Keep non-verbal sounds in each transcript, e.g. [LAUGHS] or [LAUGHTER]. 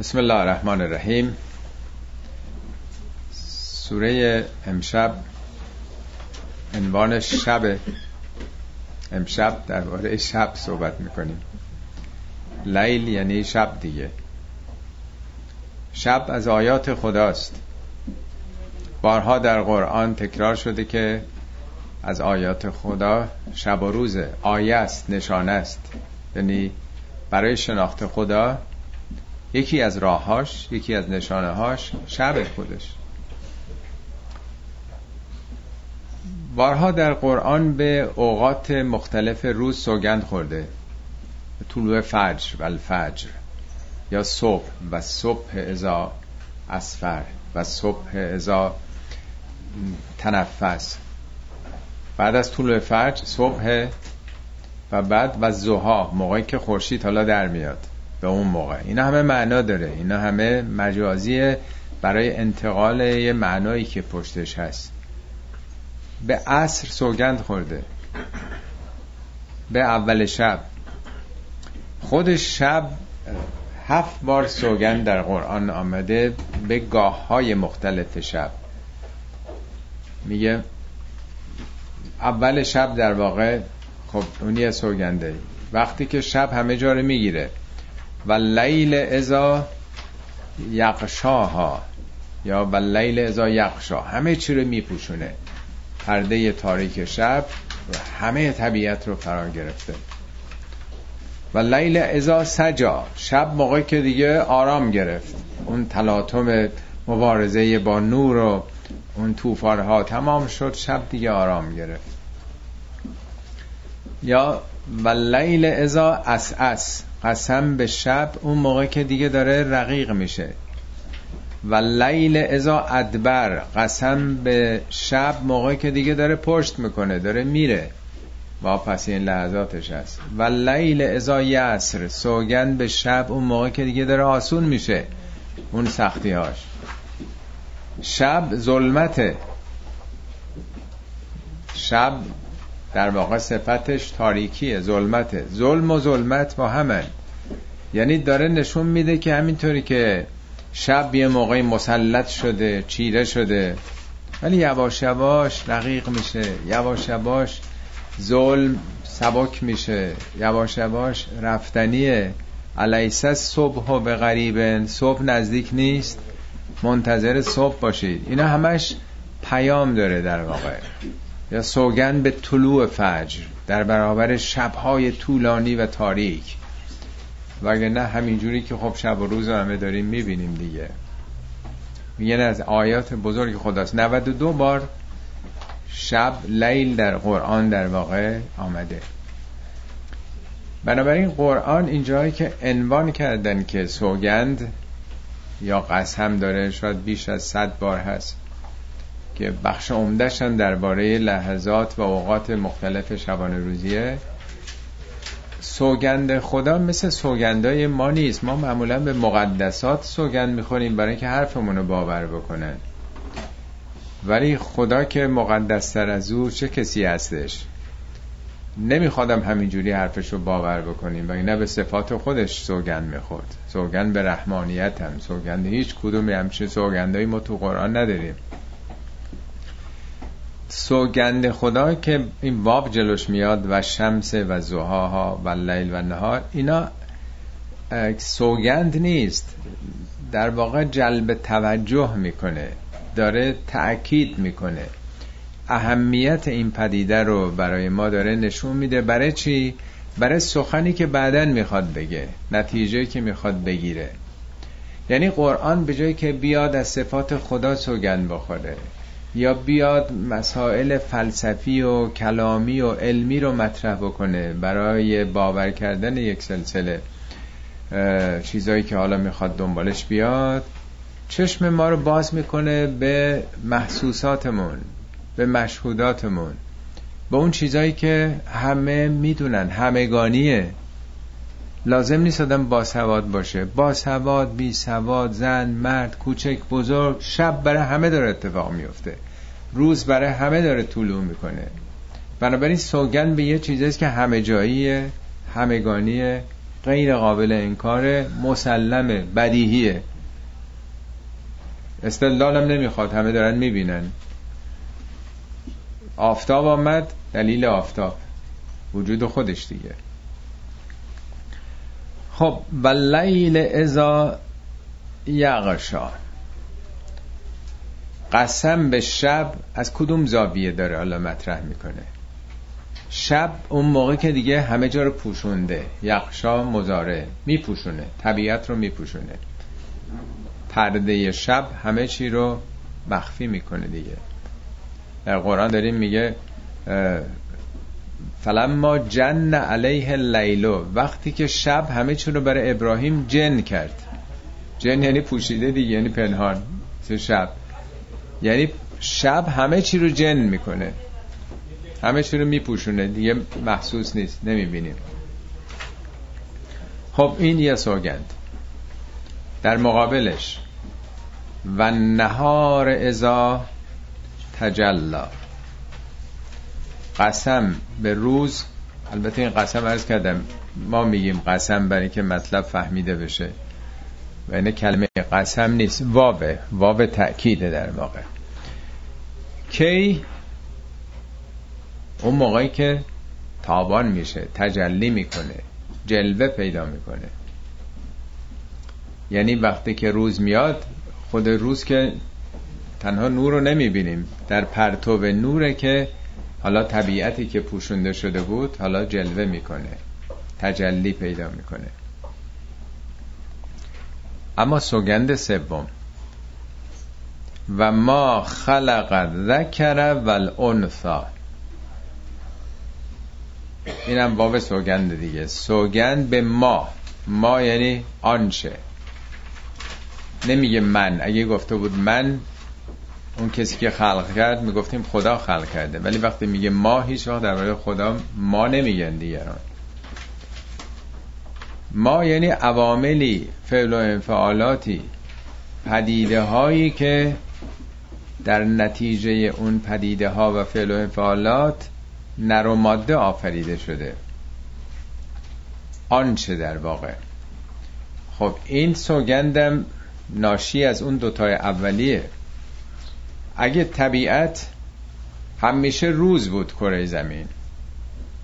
بسم الله الرحمن الرحیم. سوره امشب عنوان شب. امشب درباره شب صحبت می‌کنیم. لیل یعنی شب دیگه. شب از آیات خداست. بارها در قرآن تکرار شده که از آیات خدا شب و روز آیه است نشانه است. یعنی برای شناخت خدا یکی از راههاش یکی از نشانه هاش شب خودش. بارها در قرآن به اوقات مختلف روز سوگند خورده. طلوع فجر و الفجر یا صبح و صبح ازا اسفر و صبح ازا تنفس. بعد از طلوع فجر صبح و بعد و زها موقعی که خورشید حالا در میاد. به اون موقع. اینا همه معنا داره. اینا همه مجازیه برای انتقال یه معنایی که پشتش هست. به عصر سوگند خورده. به اول شب. خود شب هفت بار سوگند در قرآن آمده به گاه های مختلف شب. میگه اول شب در واقع خب اونی سوگنده. وقتی که شب همه جا می‌گیره. و لیل ازا یقشاها یا و لیل ازا یقشا همه چی رو میپوشونه. پرده تاریک شب و همه طبیعت رو فرا گرفته. و لیل ازا سجا. شب موقعی که دیگه آرام گرفت. اون تلاطم مبارزه با نور و اون طوفان‌ها تمام شد شب دیگه آرام گرفت. یا واللیل اذا عسعس. قسم به شب اون موقع که دیگه داره رقیق میشه. واللیل اذا ادبر قسم به شب موقعی که دیگه داره پشت می‌کنه داره میره. با پس این لحظاتش هست. واللیل اذا یسر سوگند به شب اون موقع که دیگه داره آسون میشه. اون سختی هاش شب ظلمته. شب در واقع صفتش تاریکیه ظلمته. ظلم و ظلمت با همن یعنی داره نشون میده که همینطوری که شب یه موقعی مسلط شده چیره شده ولی یواش یواش رقیق میشه. یواش یواش ظلم سبک میشه. یواش یواش رفتنیه. علیسه صبح به غریبن صبح نزدیک نیست. منتظر صبح باشید. اینا همش پیام داره در واقع. یا سوگن به طلوع فجر. در برابر شبهای طولانی و تاریک. وگه نه همینجوری که خب شب و روز همه داریم می‌بینیم دیگه. میگن از آیات بزرگ خداست. 92 بار شب لیل در قرآن در واقع آمده. بنابراین قرآن اینجایی که عنوان کردن که سوگند یا قسم داره شاید بیش از صد بار هست که بخش عمدهشن درباره لحظات و اوقات مختلف شبانه روزیه سوگند خدا مثل سوگندای ما نیست. ما معمولا به مقدسات سوگند می‌خوریم برای اینکه حرفمون رو باور بکنن. ولی خدا که مقدستر از او چه کسی هستش؟ نمیخوادم همینجوری حرفش رو باور بکنیم. و نه به صفات خودش سوگند می‌خورد. سوگند به رحمانیت هم. سوگند هیچ کدومی. همچه سوگندهایی ما تو قرآن نداریم. سوگند خدا که این باب جلوش میاد و شمس و زهاها و لیل و نهار اینا سوگند نیست. در واقع جلب توجه می‌کنه داره تأکید می‌کنه. اهمیت این پدیده رو برای ما داره نشون میده. برای چی؟ برای سخنی که بعدا می‌خواد بگه نتیجه که می‌خواد بگیره. یعنی قرآن به جایی که بیاد از صفات خدا سوگند بخوره. یا بیاد مسائل فلسفی و کلامی و علمی رو مطرح بکنه برای باور کردن یک سلسله چیزایی که حالا می‌خواد دنبالش بیاد. چشم ما رو باز می‌کنه به محسوساتمون به مشهوداتمون به اون چیزایی که همه می‌دونن همگانیه. لازم نیست آدم باسواد باشه. باسواد بی سواد زن مرد کوچک بزرگ شب برای همه داره اتفاق میفته. روز برای همه داره طولو می‌کنه. بنابراین سوگن به یه چیزیست که همه جاییه همگانیه غیر قابل انکار مسلمه بدیهیه. استدلالم نمی‌خواد همه دارن می‌بینن. آفتاب آمد دلیل آفتاب. وجود خودش دیگه. خب و لیل ازا یغشا. قسم به شب از کدوم زاویه داره؟ حالا مطرح می‌کنه. شب اون موقع که دیگه همه جا رو پوشونده. یخشا مزاره میپوشونه. طبیعت رو میپوشونه. پرده شب همه چی رو مخفی می‌کنه دیگه. در قرآن داریم میگه فلما جن علیه لیلو وقتی که شب همه چی رو برای ابراهیم جن کرد. جن یعنی پوشیده دیگه یعنی پنهان شب. یعنی شب همه چی رو جن می‌کنه. همه چی رو میپوشونه. دیگه محسوس نیست نمی‌بینیم. خب این یه سوگند. در مقابلش. و نهار ازا تجلا. قسم به روز البته این قسم ارز کردم ما میگیم قسم برای که مطلب فهمیده بشه. و اینه کلمه قسم نیست واوه واو تأکیده در واقع. کی؟ اون موقعی که تابان میشه تجلی می‌کنه جلوه پیدا می‌کنه. یعنی وقتی که روز میاد خود روز که تنها نور رو نمی‌بینیم در پرتو نوره که حالا طبیعتی که پوشونده شده بود حالا جلوه می‌کنه. تجلی پیدا می‌کنه. اما سوگند سوم. و ما خلق ذکر و الانثا اینم باب سوگند دیگه. سوگند به ما. ما یعنی آنچه. نمیگه من. اگه گفته بود من اون کسی که خلق کرد می‌گفتیم خدا خلق کرده. ولی وقتی میگه ما هیچ وقت درباره خدا ما نمیگن دیگران. ما یعنی عواملی فعل و انفعالاتی پدیده هایی که در نتیجه اون پدیده ها و فعل و انفعالات نر و ماده آفریده شده. آنچه در واقع. خب این سوگندم ناشی از اون دوتای اولیه. اگه طبیعت همیشه روز بود کره زمین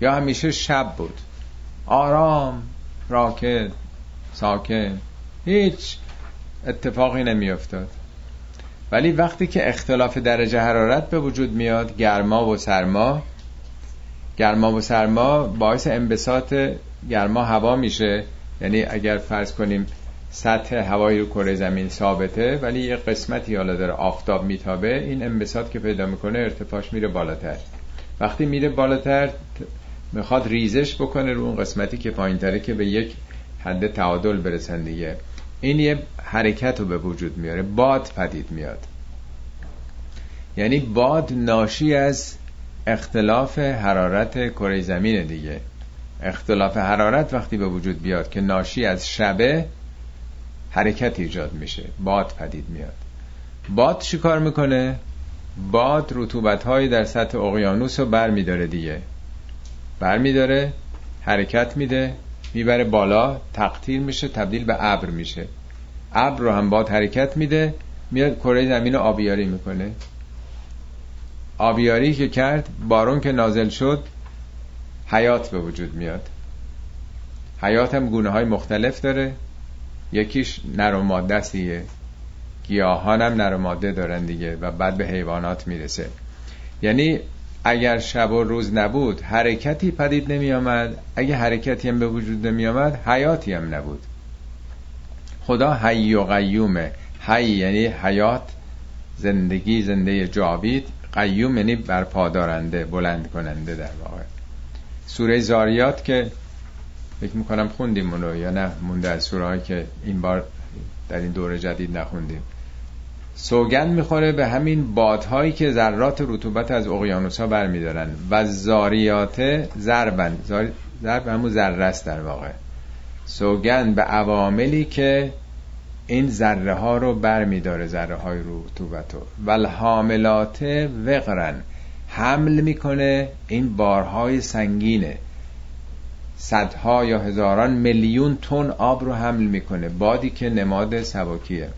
یا همیشه شب بود آرام راکت ساکن هیچ اتفاقی نمیافتاد. ولی وقتی که اختلاف درجه حرارت به وجود میاد گرما و سرما گرما و سرما باعث انبساط گرما هوا میشه. یعنی اگر فرض کنیم سطح هوایی رو کره زمین ثابته ولی یه قسمتی حالا داره آفتاب میتابه. این انبساط که پیدا می‌کنه ارتفاعش میره بالاتر. وقتی میره بالاتر می‌خواد ریزش بکنه رو اون قسمتی که پایین که به یک حد تعادل برسن دیگه. این یه حرکت رو به وجود میاره. باد پدید میاد. یعنی باد ناشی از اختلاف حرارت کره زمین دیگه. اختلاف حرارت وقتی به وجود بیاد که ناشی از شبه حرکت ایجاد میشه. باد پدید میاد. باد چی کار می‌کنه؟ باد رطوبت هایی در سطح اقیانوس رو بر میداره دیگه. بر میداره حرکت میده می‌بره بالا تقطیر میشه تبدیل به ابر میشه. ابر رو هم باد حرکت میده میاد کره زمین آبیاری می‌کنه. آبیاری که کرد بارون که نازل شد حیات به وجود میاد. حیات هم گونه های مختلف داره. یکیش نر و ماده است دیگه. گیاهان هم نر و ماده دارن دیگه و بعد به حیوانات می‌رسه. یعنی اگر شب و روز نبود حرکتی پدید نمی آمد اگه حرکتی هم به وجود نمی آمد حیاتی هم نبود. خدا حی و قیومه. حی یعنی حیات زندگی زنده جاوید. قیوم یعنی برپادارنده بلند کننده در واقع. سوره زاریات که فکر می‌کنم خوندیم اونو یا نه مونده از سوره که این بار در این دوره جدید نخوندیم. سوگند می‌خوره به همین بادهایی که ذرات رطوبت از اقیانوس ها برمیدارن و زاریات ضربن. ضرب همون ذره در واقع. سوگند به عواملی که این ذره ها رو بر میداره ذره های رطوبت رو. و الحاملات وقرن. حمل می‌کنه این بارهای سنگینه. صدها یا هزاران میلیون تن آب رو حمل می‌کنه. بادی که نماد سبکیه.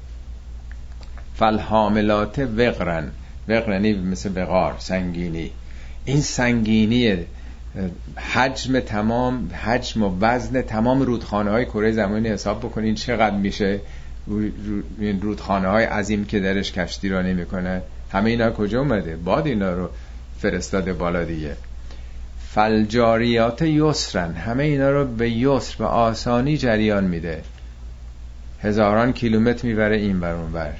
فالحاملات وقرن. وقرنی مثل وقار سنگینی. این سنگینی حجم تمام حجم و وزن تمام رودخانه های کره زمانی حساب بکنین چقدر میشه. رودخانه های عظیم که درش کشتی را نمی‌کنه. همه اینا کجا اومده؟ باد اینا رو فرستاده بالا دیگه. فلجاریات یسرن. همه اینا رو به یسر و آسانی جریان میده. هزاران کیلومتر می‌بره این بر اون بر.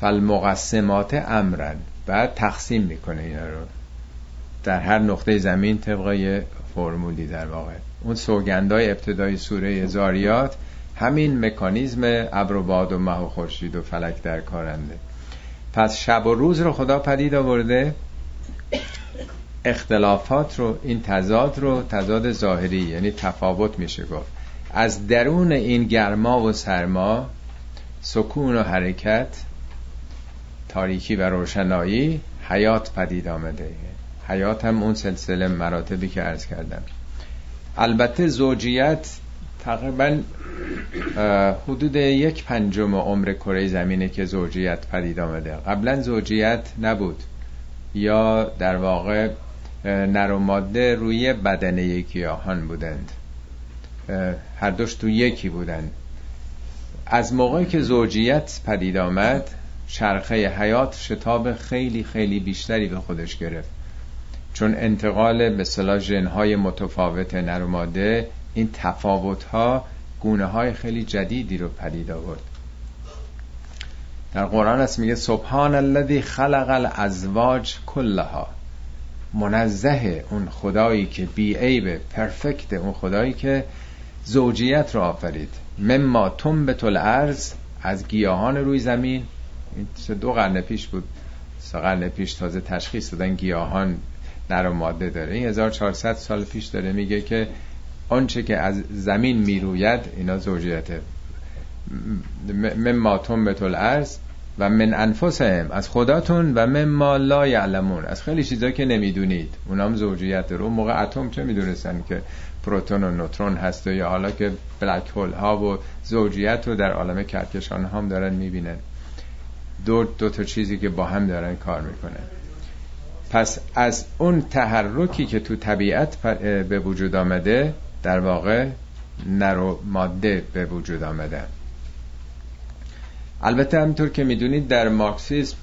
فالمقسمات امرن. بعد تقسیم می‌کنه اینا رو. در هر نقطه زمین طبق فرمولی در واقع. اون سوگندای ابتدای سوره زاریات همین مکانیزم ابر و باد و مه و خورشید و فلک در کارنده. پس شب و روز رو خدا پدید آورده. اختلافات رو این تضاد رو تضاد ظاهری یعنی تفاوت میشه گفت. از درون این گرما و سرما سکون و حرکت تاریکی و روشنایی حیات پدید آمده. حیات هم اون سلسله مراتبی که عرض کردم. البته زوجیت تقریبا حدود یک پنجم عمر کره زمینه که زوجیت پدید آمده. قبلا زوجیت نبود. یا در واقع نر و ماده روی بدنه گیاهان بودند. هر دوش تو یکی بودند. از موقعی که زوجیت پدید آمد چرخه حیات شتاب خیلی خیلی بیشتری به خودش گرفت. چون انتقال به صلاح ژنهای متفاوت نر و ماده این تفاوت ها گونه های خیلی جدیدی رو پدید آورد. در قرآن است میگه سبحان الذی خلق الازواج کلها. منزه اون خدایی که بی عیب پرفکت اون خدایی که زوجیت رو آفرید. مما تم به طول ارز از گیاهان روی زمین. این دو قرن پیش بود. سه قرن پیش تازه تشخیص دادن گیاهان نر و ماده داره. این 1400 سال پیش داره میگه که آنچه که از زمین می‌روید اینا زوجیته مما تم به طول ارز و من انفسهم از خداتون و مما لا یعلمون. از خیلی چیزا که نمی‌دونید. اونام زوجیت رو. موقع اتم چه می‌دونستن که پروتون و نوترون هست و یا حالا که بلک هول ها و زوجیت رو در عالم کهکشان هم دارن می‌بینن. دو, دو تا چیزی که با هم دارن کار می‌کنن. پس از اون تحرکی که تو طبیعت به وجود آمده در واقع نرو ماده به وجود آمده. البته همینطور که می‌دونید در مارکسیسم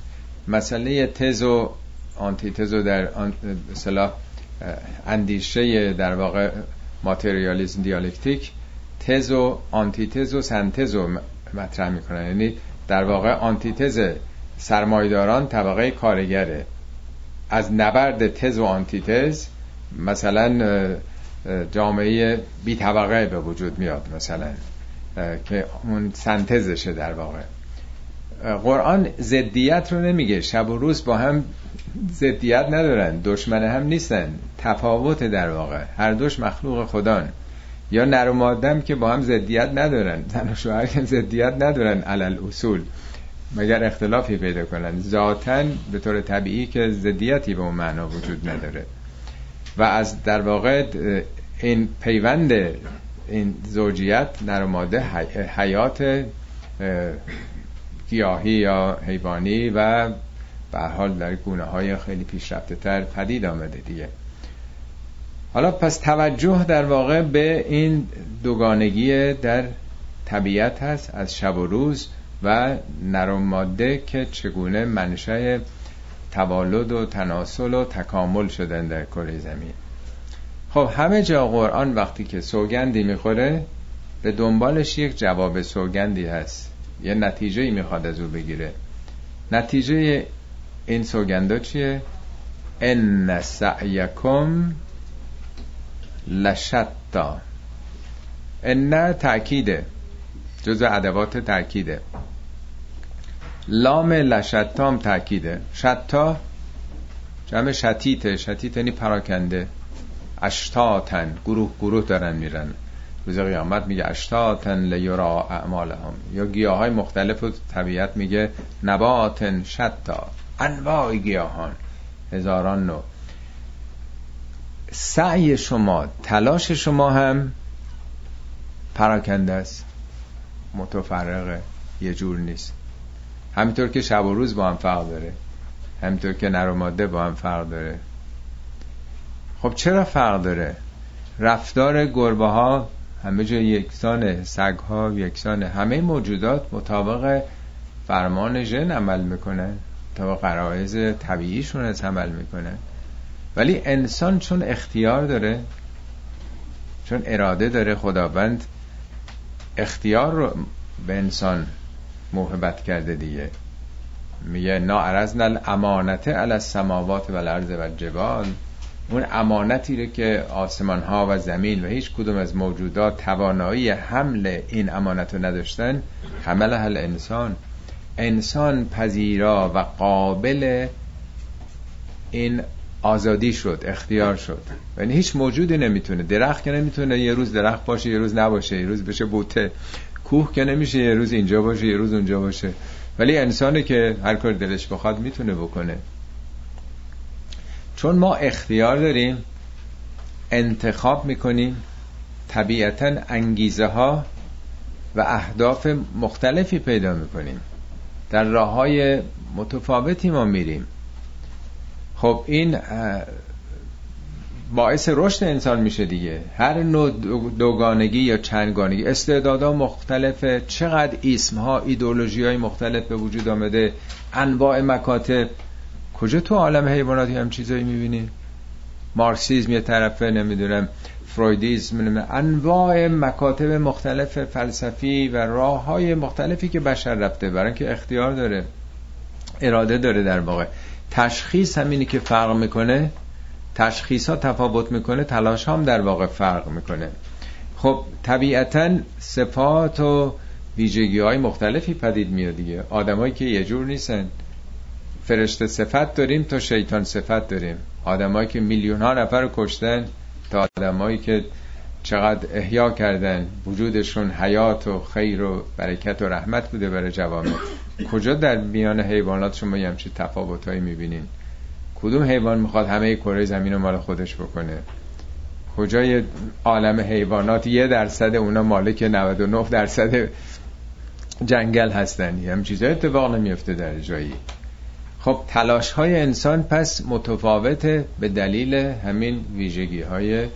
مسئله تز و آنتی تز و در مثلا اندیشه در واقع ماتریالیزم دیالکتیک تز و آنتی تز و سنتز رو مطرح می‌کنن یعنی در واقع آنتی تز سرمایداران طبقه کارگره. از نبرد تز و آنتی تز مثلا جامعه بی طبقه به وجود میاد مثلا که اون سنتزشه در واقع. قرآن زدیت رو نمیگه. شب و روز با هم زدیت ندارن دشمن هم نیستن. تفاوت در واقع. هر دوش مخلوق خدان. یا نر و مادم که با هم زدیت ندارن. زن و شوهر که زدیت ندارن. علل اصول. مگر اختلافی پیدا کنن. ذاتا به طور طبیعی که زدیتی به اون معنا وجود نداره. و از در واقع این پیوند این زوجیت نر و ماده حیات گیاهی یا حیوانی و به حال در گونه های خیلی پیشرفته تر پدید آمده دیگه. حالا پس توجه در واقع به این دوگانگی در طبیعت هست از شب و روز و نرم ماده که چگونه منشأ توالد و تناسل و تکامل شدن در کره زمین. خب همه جا قرآن وقتی که سوگندی می‌خوره به دنبالش یک جواب سوگندی هست. یه نتیجه ای می‌خواد از او بگیره. نتیجه این سوگندا چیه؟ ان سعیکم لشتا. ان تأکیده. جز ادوات تأکیده. لام لشتام تأکیده. شتا جمع شتیته. شتیت یعنی پراکنده. اشتاتن. گروه گروه دارن میرن. روز قیامت میگه اشتاتن لیرا اعمالهم. یا گیاه های مختلف و طبیعت میگه نباتن شتا. انواع گیاهان. هزاران نوع. سعی شما تلاش شما هم پراکنده است. متفرقه. یه جور نیست. همینطور که شب و روز با هم فرق داره. همینطور که نر و ماده با هم فرق داره. خب چرا فرق داره؟ رفتار گربه ها همه جای یکسان سگ ها یکسان همه موجودات مطابق فرمان ژن عمل می‌کنن. تا قرائز طبیعیشون از عمل می‌کنن. ولی انسان چون اختیار داره چون اراده داره خداوند اختیار رو به انسان محبت کرده دیگه. میگه نا عرضنا الامانت علی السماوات و الارض و الجبال. اون امانتی رو که آسمان ها و زمین و هیچ کدوم از موجودات توانایی حمل این امانت رو نداشتن حمل هل انسان. انسان پذیرا و قابل این آزادی شد اختیار شد. یعنی هیچ موجودی نمی‌تونه. درخت که نمی‌تونه یه روز درخت باشه یه روز نباشه یه روز بشه بوته. کوه که نمیشه یه روز اینجا باشه یه روز اونجا باشه. ولی انسانی که هر کار دلش بخواد می‌تونه بکنه. چون ما اختیار داریم انتخاب می‌کنیم طبیعتا انگیزه ها و اهداف مختلفی پیدا می‌کنیم. در راه های متفاوتی ما میریم. خب این باعث رشد انسان میشه دیگه. هر نوع دوگانگی یا چندگانگی استعدادها مختلفه. چقدر اسم ها ایدولوژی های مختلف به وجود آمده انواع مکاتب کجا تو عالم حیواناتی هم چیزایی می‌بینی؟ مارکسیزم یه طرفه نمی‌دونم فرویدیزم انواع مکاتب مختلف فلسفی و راه های مختلفی که بشر رفته برای اینکه اختیار داره اراده داره در واقع. تشخیص همینی که فرق می‌کنه تشخیص ها تفاوت می‌کنه تلاش هم در واقع فرق می‌کنه. خب طبیعتا صفات و ویژگی های مختلفی پدید میاد دیگه. آدمایی که یه جور نیستن. فرشته صفت داریم تا شیطان صفت داریم. آدمایی که میلیون ها نفر رو کشتن تا آدمایی که چقدر احیا کردن. وجودشون حیات و خیر و برکت و رحمت بوده برای جوامع. کجا در میان حیوانات شما یه همچی تفاوتهایی می‌بینین؟ کدوم حیوان می‌خواد همه کره زمین رو مال خودش بکنه؟ کجای عالم حیوانات یه درصد اونا مالک 99 درصد جنگل هستن؟ هم چیزا اتفاق نمیفته در جایی. خب تلاش های انسان پس متفاوته به دلیل همین ویژگی های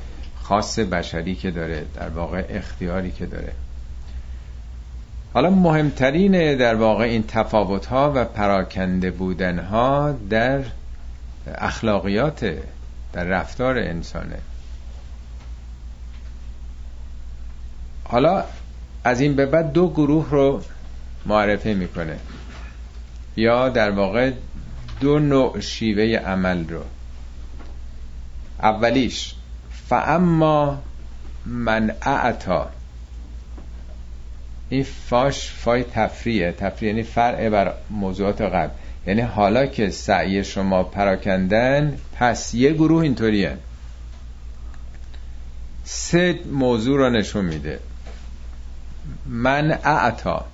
خاص بشری که داره در واقع اختیاری که داره. حالا مهمترین در واقع این تفاوت ها و پراکنده بودن ها در اخلاقیات در رفتار انسانه. حالا از این به بعد دو گروه رو معرفی می‌کنه. یا در واقع دو نوع شیوه عمل رو. اولیش فاما من اعتا این فاش فای تفریه تفریه یعنی فرع بر موضوعات قبل. یعنی حالا که سعی شما پراکندن پس یه گروه اینطوریه. سه موضوع رو نشون میده. من اعتا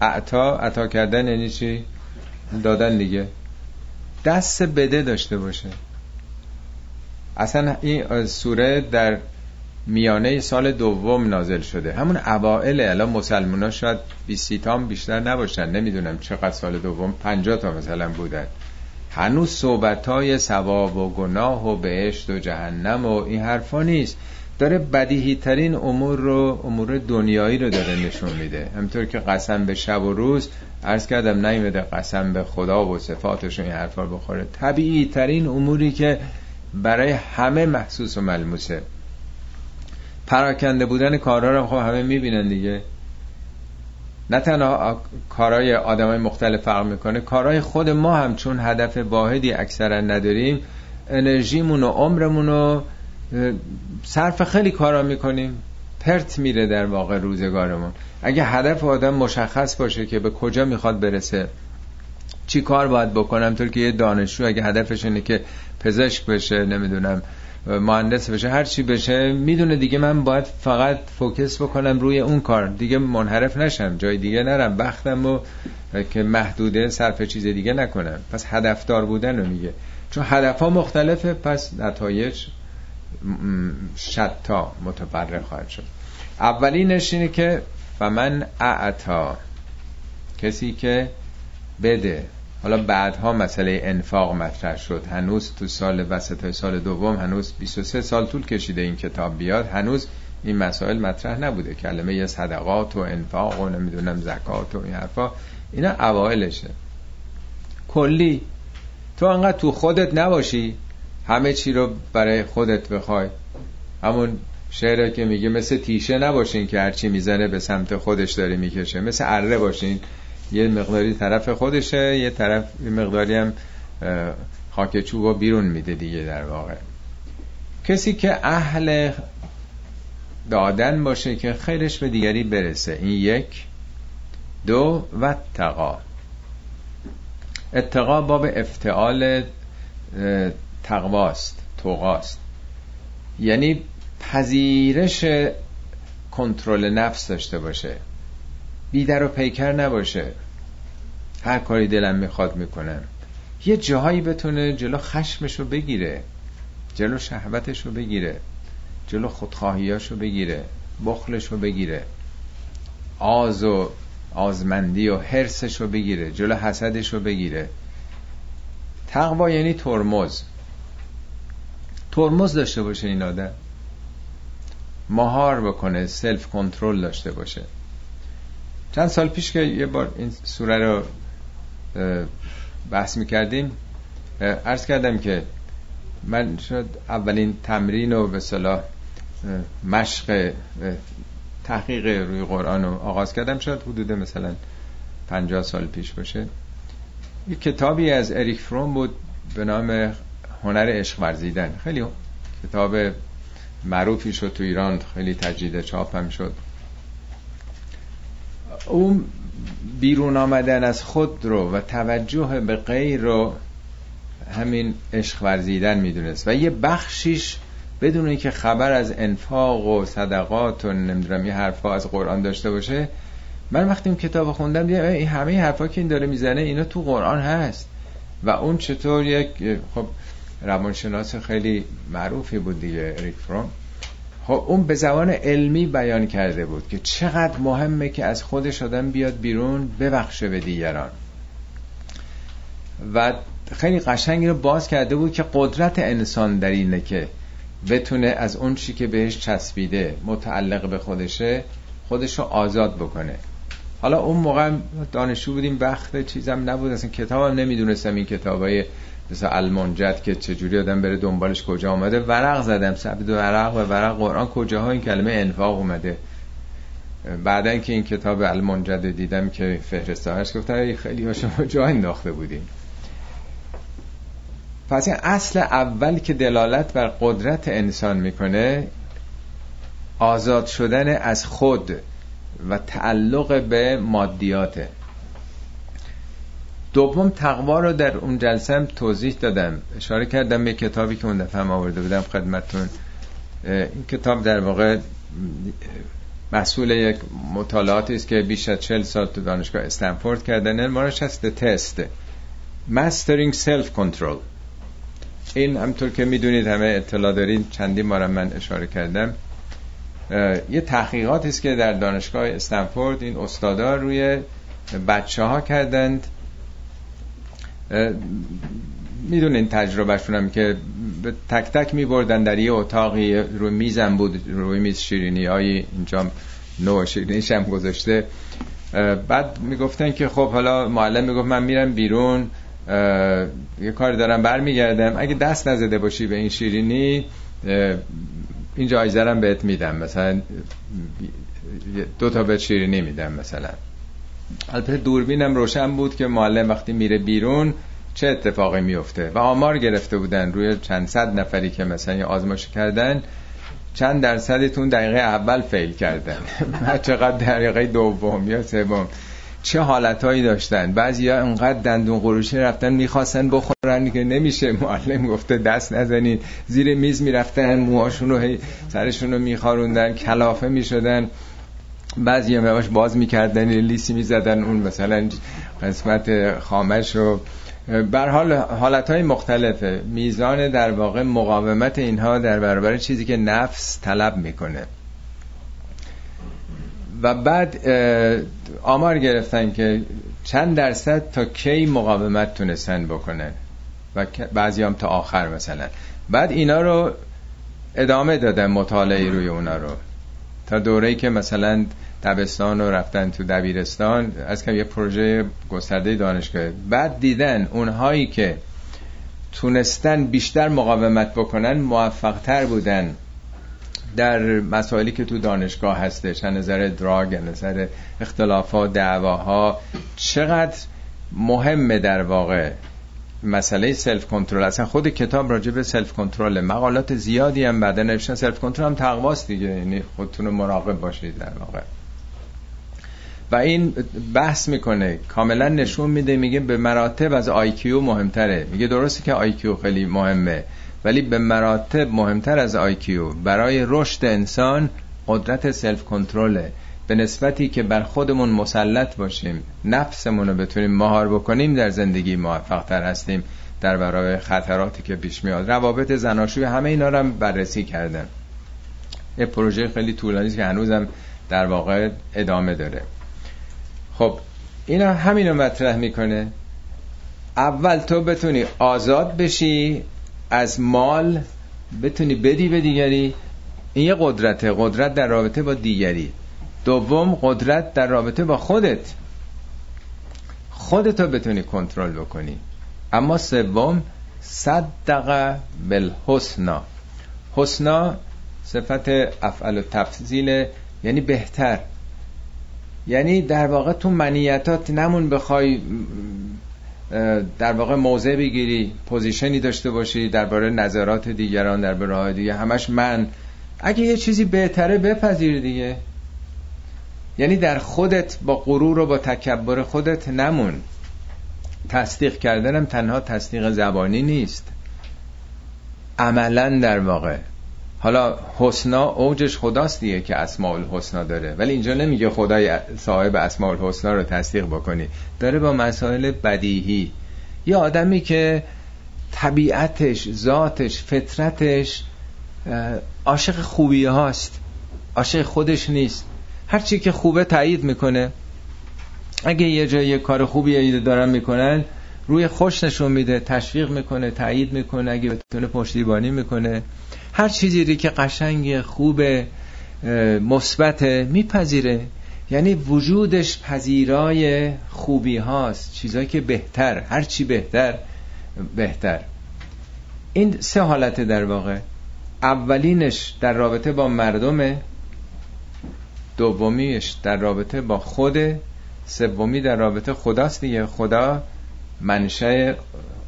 اعتا عطا کردن یعنی چی؟ دادن دیگه. دست بده داشته باشه. اصلا این سوره در میانه سال دوم نازل شده. همون اوائل الان مسلمان ها شاید 20 تا بیشتر نباشن. نمی‌دونم چقدر سال دوم 50 تا مثلا بودن. هنوز صحبت های ثواب و گناه و بهشت و جهنم و این حرفا نیست. داره بدیهی ترین امور رو امور دنیایی رو داره نشون میده. همطور که قسم به شب و روز عرض کردم نیمده قسم به خدا و صفاتش این حرفا بخوره. طبیعی ترین اموری که برای همه محسوس و ملموسه. پراکنده بودن کارها رو خب همه می‌بینن دیگه. نه تنها کارهای آدمای مختلف فرق می‌کنه کارهای خود ما هم چون هدف واحدی اکثرا نداریم انرژیمون و عمرمون رو صرف خیلی کارا می‌کنیم. پرت میره در واقع روزگارمون. اگه هدف آدم مشخص باشه که به کجا می‌خواد برسه چی کار باید بکنم طور که یه دانشجو اگه هدفش اینه که پزشک بشه نمی‌دونم مهندس بشه هر چی بشه می‌دونه دیگه من باید فقط فوکس بکنم روی اون کار. دیگه منحرف نشم جای دیگه نرم بختم و که محدوده صرف چیز دیگه نکنم. پس هدفدار بودن رو میگه. چون هدف ها مختلفه پس نتایج شتا متبرع خواهد شد. اولینش اینه که و من اعتا کسی که بده. حالا بعدها مسئله انفاق مطرح شد. هنوز تو سال وسط سال دوم هنوز 23 سال طول کشیده این کتاب بیاد. هنوز این مسائل مطرح نبوده. کلمه صدقات و انفاق و نمی‌دونم زکات و این حرفا. اینا اوائلشه. کلی. تو انقدر تو خودت نباشی همه چی رو برای خودت بخوای. همون شعره که میگه مثل تیشه نباشین که هرچی می‌زنه به سمت خودش داره می‌کشه. مثل اره باشین. یه مقداری طرف خودشه یه طرف یه مقداری هم خاک چوب بیرون میده دیگه در واقع. کسی که اهل دادن باشه که خیرش به دیگری برسه. این یک. دو و تقا اتقا باب افتعال تقواست توقاست یعنی پذیرش کنترل نفس داشته باشه. بیدر و پیکر نباشه. هر کاری دلم می‌خواد می‌کنم. یه جاهایی بتونه جلو خشمشو بگیره. جلو شهوتشو بگیره. جلو خودخواهیاشو بگیره. بخلشو بگیره. آز و آزمندی و حرسشو بگیره. جلو حسدشو بگیره. تقوا یعنی ترمز. ترمز داشته باشه این آدم. مهار بکنه سلف کنترل داشته باشه. چند سال پیش که یه بار این سوره رو بحث می‌کردیم ارز کردم که من شاید اولین تمرین و به صلاح مشق تحقیق روی قرآن رو آغاز کردم. شاید حدود مثلا پنجاه سال پیش باشه. یه کتابی از اریک فروم بود به نام هنر عشق ورزیدن. خیلی کتاب معروفی شد تو ایران خیلی تجدید چاپ هم شد. اون بیرون آمدن از خود رو و توجه به غیر رو همین عشق ورزیدن می‌دونست. و یه بخشیش بدون اینکه خبر از انفاق و صدقات و نمی‌دونم یه حرفا از قرآن داشته باشه من وقتی این کتاب خوندم دیدم این همه حرفا که این داره می‌زنه اینا تو قرآن هست. و اون چطور یک خب روانشناس خیلی معروفی بود دیگه اریک فروم خب اون به زبان علمی بیان کرده بود که چقدر مهمه که از خودش آدم بیاد بیرون ببخشه به دیگران. و خیلی قشنگی رو باز کرده بود که قدرت انسان در اینه که بتونه از اون چی که بهش چسبیده متعلق به خودشه خودش رو آزاد بکنه. حالا اون موقع دانشجو بودیم وقت چیزم نبود اصلا کتابم نمی‌دونستم این کتابای مثل المنجد که چجوری آدم بره دنبالش کجا آمده. ورق زدم سبد ورق و ورق. قرآن کجاها این کلمه انفاق اومده. بعدا که این کتاب المنجد دیدم که فهرسته هاش گفتن خیلی ها شما جا انداخته بودیم پس اصل اول که دلالت بر قدرت انسان می‌کنه آزاد شدن از خود و تعلق به مادیاته. دوم تقوا رو در اون جلسه هم توضیح دادم. اشاره کردم به کتابی که اون دفعه آورده بودم خدمتون این کتاب در واقع مسئول یک مطالعاتی است که بیش از 40 سال تو دانشگاه استنفورد کردن. مارش هست تست. Mastering Self Control این همطور که می‌دونید همه اطلاع دارین چندی بار من اشاره کردم. یه تحقیقاتی است که در دانشگاه استنفورد این استادا روی بچه ها کردند. می‌دونین تجربهشون هم که تک تک میبردن در یه اتاقی روی میزم بود روی میز شیرینی های اینجا نوع شیرینیش هم گذاشته. بعد می‌گفتن که خب حالا معلم می‌گفت من میرم بیرون یه کار دارم برمیگردم. اگه دست نزده باشی به این شیرینی این جایزه بهت میدم. مثلا دو تا به شیرینی میدم مثلا. البته دوربینم روشن بود که معلم وقتی میره بیرون چه اتفاقی میفته و آمار گرفته بودن روی چند صد نفری که مثلا یه آزمایش کردن چند درصدتون دقیقه اول فیل کردن. [LAUGHS] چقدر دقیقه دوم یا سوم. چه حالتهایی داشتن. بعضی ها انقدر دندون قروشی رفتن می‌خواستن بخورن که نمیشه. معلم گفته دست نزنید زیر میز می‌رفتن موهاشون رو سرشون رو میخاروندن کلافه می‌شدن. بعضی هم باز می‌کردن لیسی می‌زدن اون مثلا قسمت خامش رو. بر حال حالت های مختلفه. میزان در واقع مقاومت اینها در برابر چیزی که نفس طلب می‌کنه. و بعد آمار گرفتن که چند درصد تا کی مقاومت تونستن بکنن. و بعضی هم تا آخر مثلا. بعد اینا رو ادامه دادن مطالعه روی اونا رو. تا دوره‌ای که مثلا دبستان رو رفتن تو دبیرستان از که یه پروژه گسترده دانشگاه. بعد دیدن اونهایی که تونستن بیشتر مقاومت بکنن موفقتر بودن در مسائلی که تو دانشگاه هستش. از نظر drug از نظر اختلافات دعواها چقدر مهمه در واقع مسئله self control اصلا خود کتاب راجع به self control مقالات زیادی هم بعدا نوشتن. self control هم تقواست دیگه یعنی خودتون مراقب باشید در واقع. و این بحث می‌کنه. کاملا نشون میده میگه به مراتب از IQ مهمتره. میگه درسته که IQ خیلی مهمه ولی به مراتب مهمتر از IQ برای رشد انسان قدرت self control ه به نسبتی که بر خودمون مسلط باشیم نفسمون رو بتونیم مهار بکنیم در زندگی موفق تر هستیم. در برای خطراتی که پیش میاد. روابط زناشویی همه اینا رو هم بررسی کردن. یه پروژه خیلی طولانی که هنوزم در واقع ادامه داره. خب اینا همینو مطرح می‌کنه. اول تو بتونی آزاد بشی از مال بتونی بدی به دیگری. این یه قدرته قدرت در رابطه با دیگری. دوم قدرت در رابطه با خودت. خودتو بتونی کنترل بکنی. اما سوم صدق بالحسنا حسنا صفت افعل و تفضیل یعنی بهتر. یعنی در واقع تو منیتات نمون بخوای در واقع موضع بگیری پوزیشنی داشته باشی درباره نظرات دیگران در برای دیگه همش من. اگه یه چیزی بهتره بپذیر دیگه. یعنی در خودت با غرور و با تکبر خودت نمون. تصدیق کردنم تنها تصدیق زبانی نیست. عملا در واقع. حالا حسنا اوجش خداست دیگه که اسماء الحسنا داره. ولی اینجا نمیگه خدای صاحب اسماء الحسنا رو تصدیق بکنی. داره با مسائل بدیهی. یه آدمی که طبیعتش ذاتش فطرتش عاشق خوبی هاست. عاشق خودش نیست. هر چی که خوبه تایید می‌کنه. اگه یه جای یه کار خوبی دارن می‌کنن روی خوش نشون میده تشویق می‌کنه تایید می‌کنه اگه بتونه پشتیبانی می‌کنه. هر چیزی که قشنگ خوب مثبت میپذیره. یعنی وجودش پذیرای خوبی هاست چیزایی که بهتر هر چی بهتر بهتر. این سه حالت در واقع. اولینش در رابطه با مردمه دومیش در رابطه با خود سومی در رابطه خداست دیگه. خدا منشه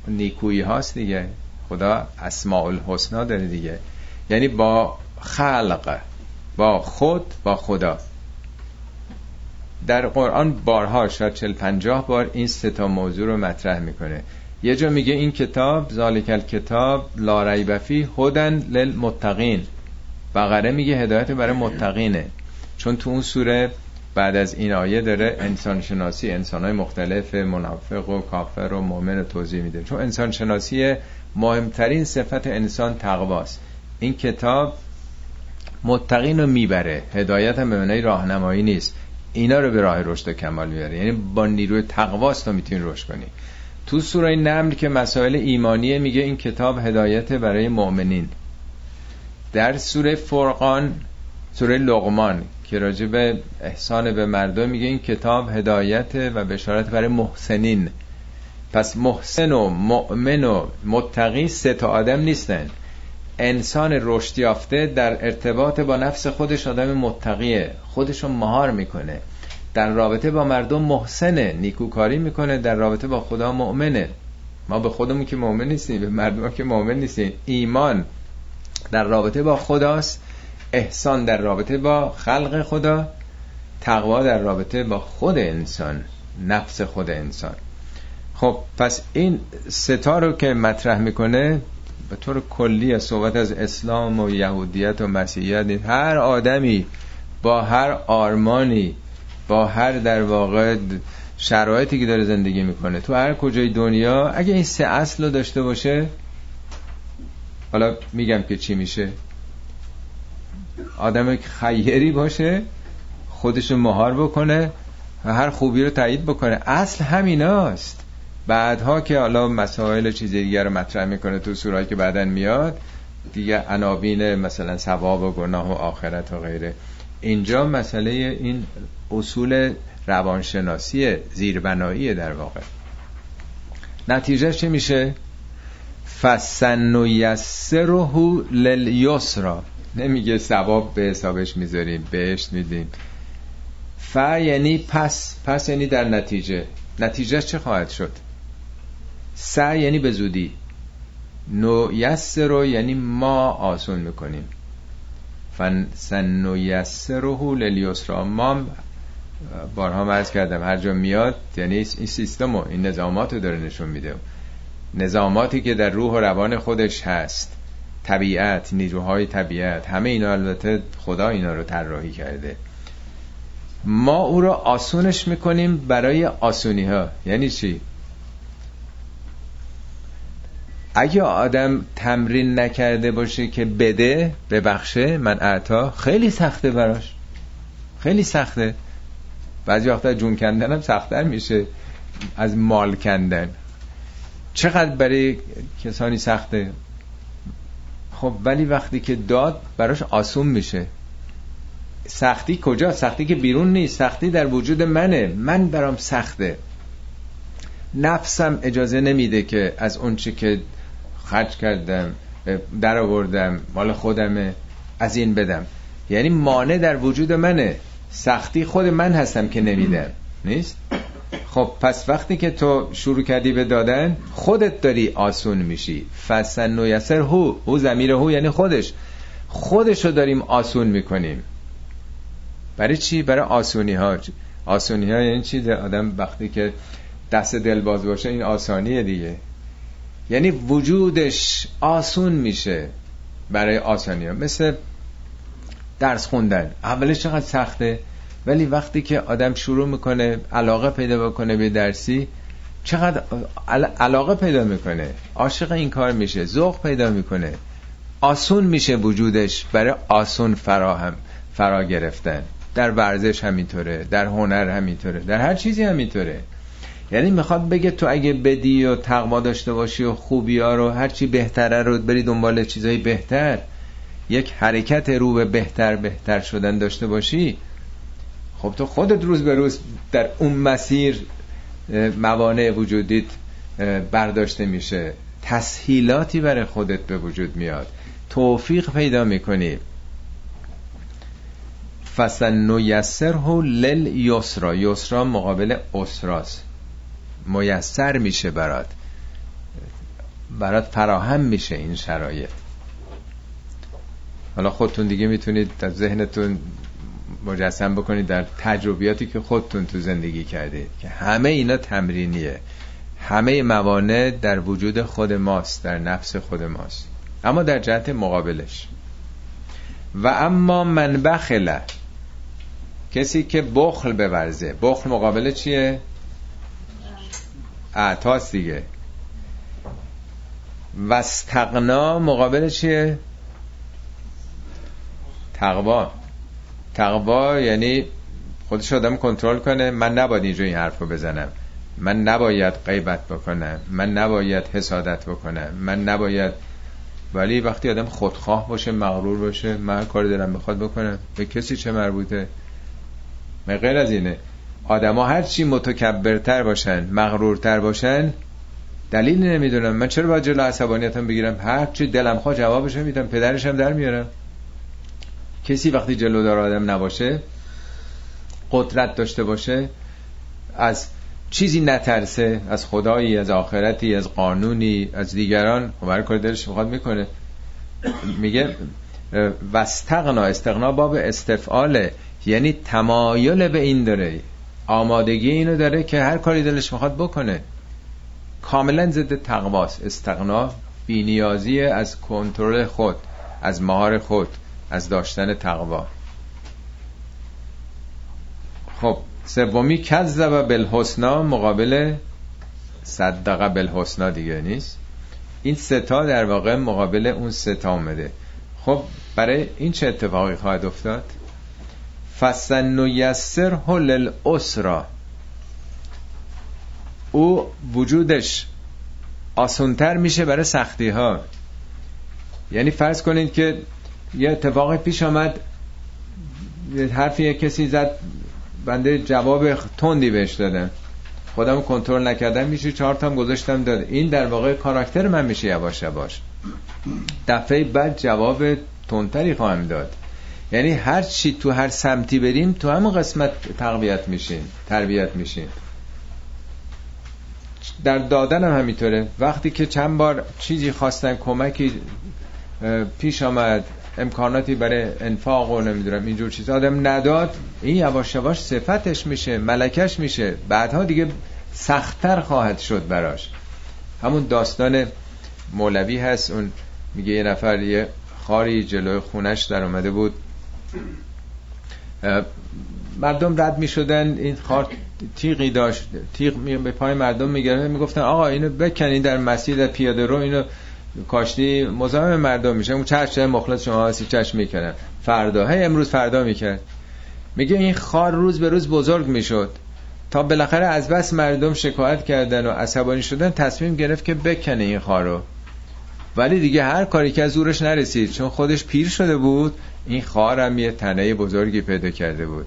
نیکویی هاست دیگه. خدا اسماء الحسنا داره دیگه. یعنی با خلق با خود با خدا. در قرآن بارها شاید چل پنجاه بار این سه تا موضوع رو مطرح می‌کنه. یه جا میگه این کتاب ذالک الکتاب لا ریب فی هدن للمتقین. بقره میگه هدایت برای متقینه. چون تو اون سوره بعد از این آیه داره انسان شناسی انسان های مختلف منافق و کافر و مؤمن رو توضیح میده. چون انسان شناسی مهمترین صفت انسان تقواست. این کتاب متقین رو می‌بره. هدایت هم به معنی راهنمایی نیست. اینا رو به راه رشد و کمال می‌بره. یعنی با نیروی تقواست تو می‌تونی رشد کنی. تو سوره نمل که مسائل ایمانیه میگه این کتاب هدایت برای مؤمنین. در سوره فرقان سوره لغمان که راجع به احسان به مردم میگه این کتاب هدایت و بشارت برای محسنین. پس محسن و مؤمن و متقی سه تا آدم نیستن. انسان رشد یافته در ارتباط با نفس خودش آدم متقیه. خودشو مهار می‌کنه. در رابطه با مردم محسنه. نیکوکاری می‌کنه. در رابطه با خدا مؤمنه. ما به خودمون که مؤمن نیستیم به مردم که مؤمن نیستیم. ایمان در رابطه با خداست. احسان در رابطه با خلق خدا. تقوا در رابطه با خود انسان. نفس خود انسان. خب پس این ستا رو که مطرح می‌کنه به طور کلی از صحبت از اسلام و یهودیت و مسیحیت هر آدمی با هر آرمانی با هر در واقع شرایطی که داره زندگی می‌کنه تو هر کجای دنیا اگه این سه اصل رو داشته باشه حالا میگم که چی میشه. آدم خیری باشه خودشو مهار بکنه و هر خوبی رو تایید بکنه. اصل همیناست. بعدها که حالا مسائل چیز دیگر رو مطرح می‌کنه تو سورایی که بعدا میاد دیگه عناوین مثلا ثواب و گناه و آخرت و غیره. اینجا مسئله این اصول روانشناسی زیربنایی در واقع. نتیجه چه میشه؟ فسن و یسره للیسرا نمیگه ثواب به حسابش می‌ذاریم بهش میدیم. ف یعنی پس. پس یعنی در نتیجه. نتیجه چه خواهد شد؟ س یعنی به زودی. نو رو یعنی ما آسون می‌کنیم. فن سن و یسره للیسرا ما بارها مرز کردم هر جا میاد یعنی این سیستم و این نظامات رو داره نشون میده. نظاماتی که در روح و روان خودش هست. طبیعت نیروهای طبیعت همه اینا البته خدا اینا رو طراحی کرده. ما او رو آسونش می‌کنیم برای آسونی ها یعنی چی؟ اگه آدم تمرین نکرده باشه که بده ببخشه من اعتا خیلی سخته براش. خیلی سخته. بعضی وقتا جون کندن هم سختتر میشه از مال کندن. چقدر برای کسانی سخته؟ خب ولی وقتی که داد براش آسون میشه. سختی کجا؟ سختی که بیرون نیست. سختی در وجود منه. من برام سخته. نفسم اجازه نمیده که از اون چی که خرج کردم در آوردم مال خودمه از این بدم. یعنی مانع در وجود منه. سختی خود من هستم که نمیدم. نیست؟ خب پس وقتی که تو شروع کردی به دادن خودت داری آسون میشی. فسن و یسر هو. هو زمیر هو یعنی خودش. خودش رو داریم آسون می‌کنیم. برای چی؟ برای آسونی ها. آسونی ها یعنی چی؟ آدم وقتی که دست دل باز باشه این آسانیه دیگه. یعنی وجودش آسون میشه برای آسانی ها مثل درس خوندن. اولش چقدر سخته ولی وقتی که آدم شروع می‌کنه علاقه پیدا بکنه به درسی چقدر علاقه پیدا می‌کنه. عاشق این کار میشه ذوق پیدا می‌کنه. آسون میشه وجودش برای آسون فراهم فرا گرفتن. در ورزش همینطوره در هنر همینطوره در هر چیزی همینطوره. یعنی می‌خواد بگه تو اگه بدی و تقوا داشته باشی و خوبی ها رو هرچی بهتره رو بری دنبال چیزای بهتر. یک حرکت رو به بهتر بهتر شدن داشته باشی. خب تو خودت روز به روز در اون مسیر موانع وجودیت برداشته میشه. تسهیلاتی برای خودت به وجود میاد. توفیق پیدا می‌کنی. فسن و لل یسرا یسرا مقابل اسراست میسر میشه برات. برات فراهم میشه این شرایط. حالا خودتون دیگه می‌تونید در ذهنتون مجسم بکنید در تجربیاتی که خودتون تو زندگی کردید که همه اینا تمرینیه. همه موانع در وجود خود ماست در نفس خود ماست. اما در جهت مقابلش. و اما من بخله کسی که بخل بورزه. بخل مقابل چیه؟ اعتاس دیگه. وستقنا مقابل چیه؟ تقوا. تقوا یعنی خودش آدم کنترل کنه. من نباید اینجا این حرف رو بزنم. من نباید غیبت بکنم. من نباید حسادت بکنم. من نباید ولی وقتی آدم خودخواه باشه مغرور باشه من کار دارم بخواد بکنم. به کسی چه مربوطه؟ غیر از اینه. آدما هر چی متکبرتر باشن مغرورتر باشن دلیل نمی‌دونم. من چرا باید جلو عصبانیتم بگیرم؟ هر چی دلم خواه جوابش میدم پدرشم در میارم. کسی وقتی جلودار آدم نباشه قدرت داشته باشه از چیزی نترسه از خدایی از آخرتی از قانونی از دیگران. و هر کار دلش می‌خواد می‌کنه. میگه وستقنا استقنا باب استفعاله. یعنی تمایل به این داره. آمادگی اینو داره که هر کاری دلش می‌خواد بکنه. کاملا ضد تقواست. استقنا بینیازی از کنترل خود از مهار خود از داشتن تقوا. خب سومی کذب بالحسنا مقابل صدقه بالحسنا دیگه نیست. این ستا در واقع مقابل اون ستا آمده خب برای این چه اتفاقی خواهد افتاد؟ فسن یسر هل اسرا او وجودش آسونتر میشه برای سختی ها یعنی فرض کنید که یه اتفاقی پیش آمد حرفی کسی زد بنده جواب تندی بهش دادم خودم کنترل نکردم میشه چهار تام گذاشتم داد این در واقع کاراکتر من میشه یواش یواش. دفعه بعد جواب تندتری خواهم داد. یعنی هر چی تو هر سمتی بریم تو همون قسمت تقویت میشین تربیت میشین. در دادن هم همینطوره. وقتی که چند بار چیزی خواستن کمکی پیش آمد امکاناتی برای انفاق و نمی‌دونم اینجور چیز آدم نداد این یواش یواش صفتش میشه ملکش میشه. بعدها دیگه سختتر خواهد شد براش. همون داستان مولوی هست اون میگه یه نفر یه خاری جلوی خونش در اومده بود. مردم رد می‌شدن این خار تیغی داشت تیغ به پای مردم می‌گرفت می‌گفتن آقا اینو بکنین در مسیر پیاده رو اینو کاشتی مزاحم مردم میشه. اون چشم مخلص شما هستی چشم می‌کنن. فردا هی امروز فردا می‌کرد. میگه این خار روز به روز بزرگ می‌شد. تا بالاخره از بس مردم شکایت کردن و عصبانی شدن تصمیم گرفت که بکنه این خار رو. ولی دیگه هر کاری که از زورش نرسید چون خودش پیر شده بود این خار هم یه تنه بزرگی پیدا کرده بود.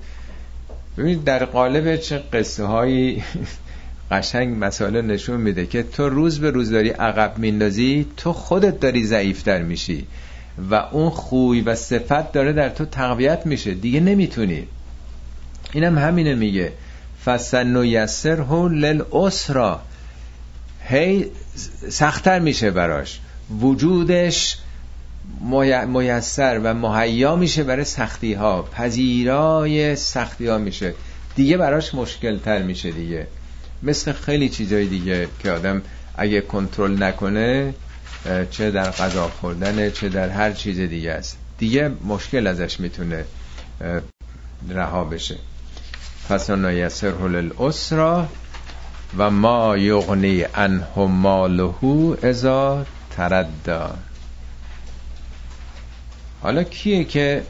ببینید در قالب چه قصه هایی قشنگ مسئله نشون میده که تو روز به روز داری عقب میندازی تو خودت داری ضعیفتر میشی و اون خوی و صفت داره در تو تقویت میشه. دیگه نمی‌تونی. اینم همینه میگه. فسن و یسر هو اسرا هی سختتر میشه براش. وجودش میسر و مهیا میشه برای سختی ها پذیرای سختی ها میشه. دیگه براش مشکل تر میشه دیگه. مثل خیلی چیزای دیگه که آدم اگه کنترل نکنه چه در غذا خوردن چه در هر چیز دیگه است. دیگه مشکل ازش می‌تونه رها بشه. پس نایسر هل الاسرا و ما یغنی انه مالهو ازا تردا حالا کیه که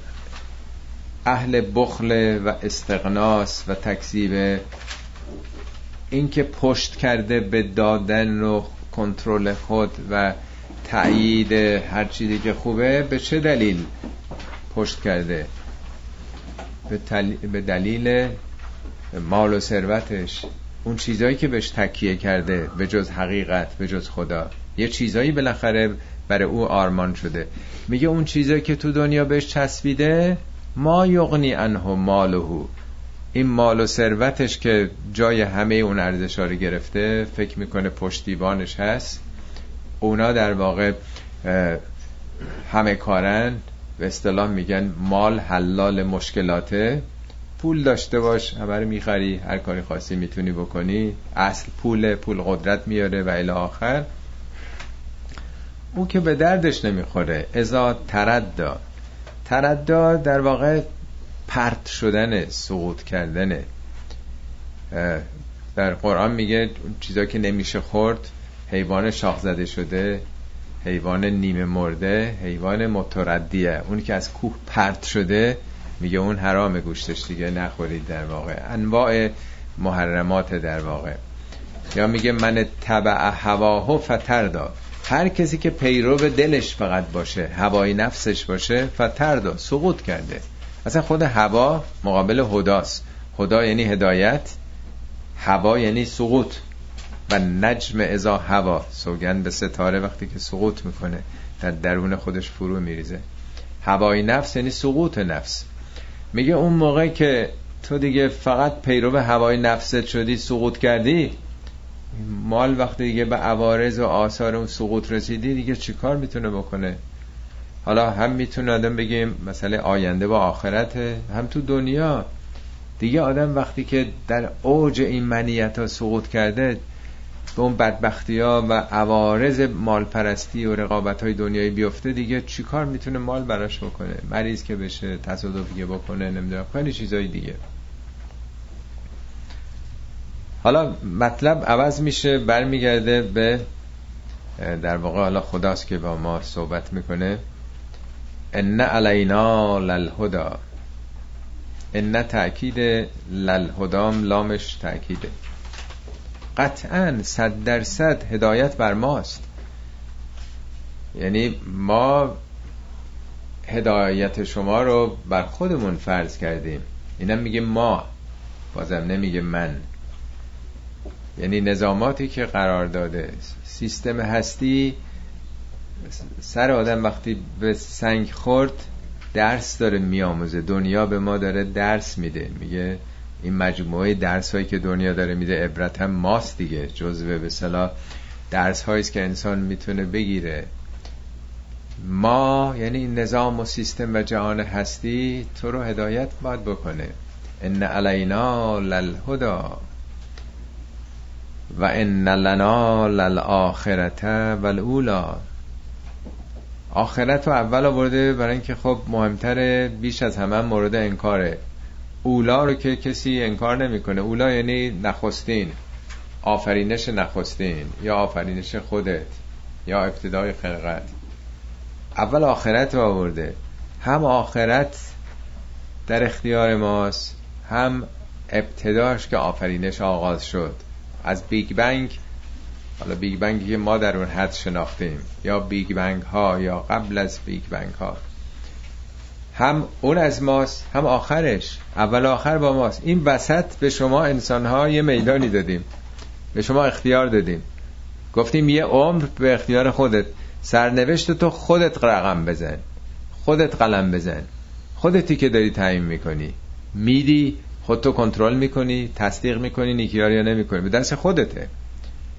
اهل بخل و استقناس و تکذیب اینکه پشت کرده به دادن و کنترل خود و تایید هر چیزی که خوبه به چه دلیل پشت کرده؟ به دلیل مال و ثروتش. اون چیزایی که بهش تکیه کرده به جز حقیقت به جز خدا. یه چیزایی بالاخره برای او آرمان شده. میگه اون چیزایی که تو دنیا بهش چسبیده ما یغنی انه مالهو این مال و ثروتش که جای همه اون ارزش رو گرفته فکر می‌کنه پشتیبانش هست. اونا در واقع همه کارن. به اصطلاح میگن مال حلال مشکلاته. پول داشته باش همه می‌خری هر کاری خاصی می‌تونی بکنی. اصل پول پول قدرت میاره و الی آخر. او که به دردش نمی‌خوره. ازا تردا تردا در واقع پرت شدن سقوط کردن. در قرآن میگه چیزا که نمیشه خورد حیوان شاخ زده شده حیوان نیمه مرده حیوان متردیه. اون که از کوه پرت شده میگه اون حرام گوشتش دیگه نخورید در واقع. انواع محرمات در واقع. یا میگه من تبع هواه فتر داد هر کسی که پیرو دلش فقط باشه هوای نفسش باشه فتر داد سقوط کرده. اصلا خود هوا مقابل هداست. هدا یعنی هدایت هوا یعنی سقوط. و نجم ازا هوا سوگن به ستاره وقتی که سقوط می‌کنه در درون خودش فرو میریزه. هوای نفس یعنی سقوط نفس. میگه اون موقع که تو دیگه فقط پیرو هوای نفست شدی سقوط کردی مال وقتی دیگه به عوارض و آثار اون سقوط رسیدی دیگه چیکار می‌تونه بکنه؟ حالا هم می‌تونه آدم بگیم مسئله آینده و آخرت هم تو دنیا. دیگه آدم وقتی که در اوج این منیت ها سقوط کرده به اون بدبختی ها و عوارض مالپرستی و رقابت های دنیایی بیفته دیگه چیکار می‌تونه مال براش بکنه؟ مریض که بشه تصادفی بکنه نمی‌دونم خیلی چیزای دیگه. حالا مطلب عوض میشه برمیگرده به در واقع حالا خداست که با ما صحبت می‌کنه. ان علینا للهدا ان تأکید للهدام لامش تأکیده. قطعا صد درصد هدایت بر ماست. یعنی ما هدایت شما رو بر خودمون فرض کردیم. اینم میگه ما بازم نمیگه من. یعنی نظاماتی که قرار داده. سیستم هستی سر آدم وقتی به سنگ خورد درس داره میآموزه. دنیا به ما داره درس میده. میگه این مجموعه درس هایی که دنیا داره میده عبرت هم ماست دیگه. جزوه به صلاح درس هایی که انسان می‌تونه بگیره. ما یعنی این نظام و سیستم و جهان هستی تو رو هدایت باید بکنه. ان علینا للهدا و ان لنا للآخرت والاولا آخرت رو اول آورده برای اینکه خب مهمتره بیش از همه مورد انکاره. اولا رو که کسی انکار نمی‌کنه. اولا یعنی نخستین. آفرینش نخستین یا آفرینش خودت یا ابتدای خلقت. اول آخرت رو آورده. هم آخرت در اختیار ماست هم ابتداش که آفرینش آغاز شد. از بیگ بنگ حالا بیگ بنگی که ما در اون حد شناختیم یا بیگ بنگ ها یا قبل از بیگ بنگ ها. هم اون از ماست هم آخرش. اول آخر با ماست. این وسط به شما انسان ها یه میدانی دادیم. به شما اختیار دادیم. گفتیم یه عمر به اختیار خودت. سرنوشت تو خودت رقم بزن. خودت قلم بزن. خودتی که داری تعیین می‌کنی. میدی خودتو کنترل می‌کنی تصدیق می‌کنی نیکیار یا نمی‌کنی. به دست خودته.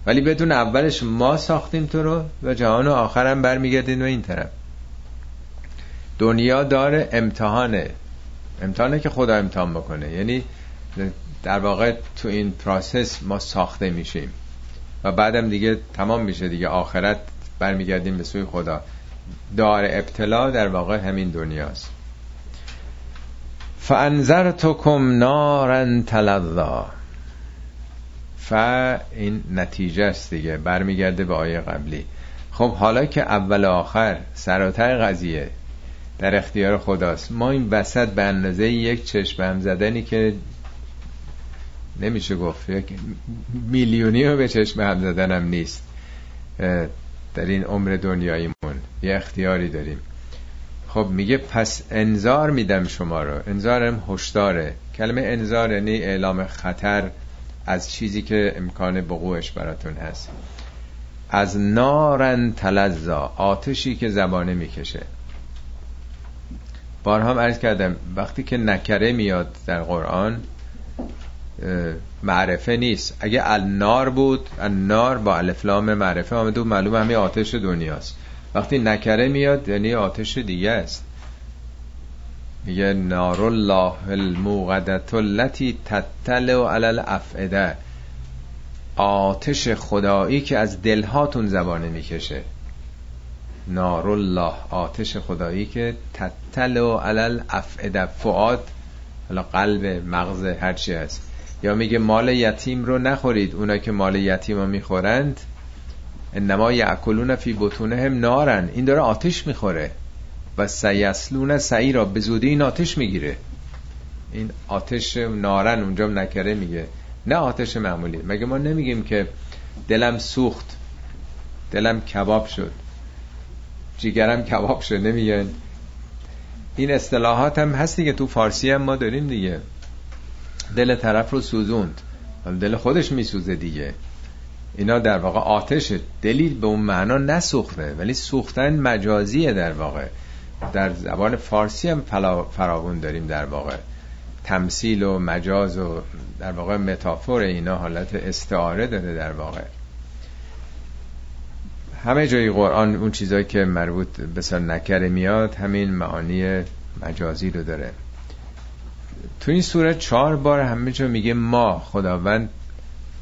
ولی بدون اولش ما ساختیم تو رو و جهان و آخرم برمیگردین و این طرف. دنیا داره امتحانه. امتحانه که خدا امتحان بکنه. یعنی در واقع تو این پراسس ما ساخته میشیم. و بعدم دیگه تمام میشه دیگه. آخرت برمیگردیم به سوی خدا. دار ابتلا در واقع همین دنیاست. فانذرتکم نارا تلظا. ف این نتیجه است دیگه برمیگرده به آیه قبلی. خب حالا که اول آخر سراتر قضیه در اختیار خداست ما این وسط به اندازه یک چشم هم زدنی که نمیشه گفت یک میلیونی رو به چشم هم زدنم نیست. در این عمر دنیاییمون یه اختیاری داریم. خب میگه پس انذار میدم شما رو. انذارم هشداره. کلمه انذار یعنی اعلام خطر از چیزی که امکان بقوعش براتون هست. از نارن تلزا آتشی که زبانه می‌کشه. بارها هم عرض کردم وقتی که نکره میاد در قرآن معرفه نیست. اگه النار بود النار با الفلام معرفه آمده و معلوم همه آتش دنیاست. وقتی نکره میاد یعنی آتش دیگه است. میگه نار الله الموقدت التي تطلع علی الافئده آتش خدایی که از دلهاتون زبانه می‌کشه. نار الله آتش خدایی که تطلع علی الافئده فعاد حالا قلب مغز هرچی هست. یا میگه مال یتیم رو نخورید. اونا که مال یتیم رو می‌خورند انما یعکلون فی بطونهم نارن. این داره آتش می‌خوره و سیسلون سعی را به زودی این آتش می‌گیره. این آتش نارن اونجا نکره میگه. نه آتش معمولی. مگه ما نمیگیم که دلم سوخت دلم کباب شد. جیگرم کباب شد. نمیگن. این اصطلاحات هم هست دیگه تو فارسی هم ما داریم دیگه. دل طرف رو سوزوند. دل خودش میسوزه دیگه. اینا در واقع آتش دلیل به اون معنا نسوخته ولی سوختن مجازیه در واقع. در زبان فارسی هم فراون داریم در واقع. تمثیل و مجاز و در واقع متافور اینا حالت استعاره داره در واقع. همه جای قرآن اون چیزایی که مربوط به نکره میاد همین معانی مجازی رو داره. تو این سوره چهار بار همه جا میگه ما خداوند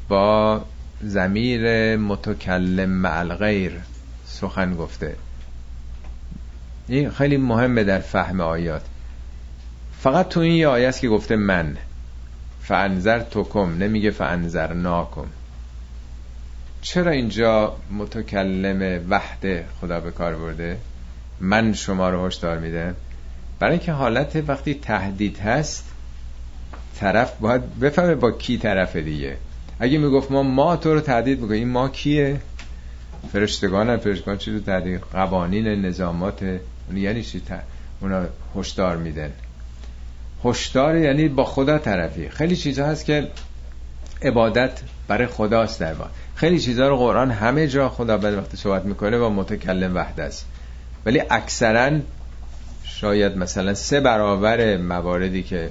با زمیر متکلم مع غیر سخن گفته. این خیلی مهمه در فهم آیات. فقط تو این یه آیه است که گفته من. فانذر توکم نمیگه فانذر ناکم چرا اینجا متکلم وحده خدا به کار برده؟ من شما رو هشدار میده؟ برای اینکه حالت وقتی تهدید هست طرف باید بفهمه با کی طرف دیگه. اگه می‌گفت ما ما تو رو تهدید می‌کنیم این ما کیه؟ فرشتگان هم فرشتگان چی رو تهدید؟ قوانین نظامات یعنی چی؟ اونا هشدار میدن. هشدار یعنی با خدا طرفی. خیلی چیزها هست که عبادت برای خداست در واقع. خیلی چیزها رو قرآن همه جا خدا بعد وقتی صحبت می‌کنه با متکلم وحده است. ولی اکثرا شاید مثلا سه برابر مواردی که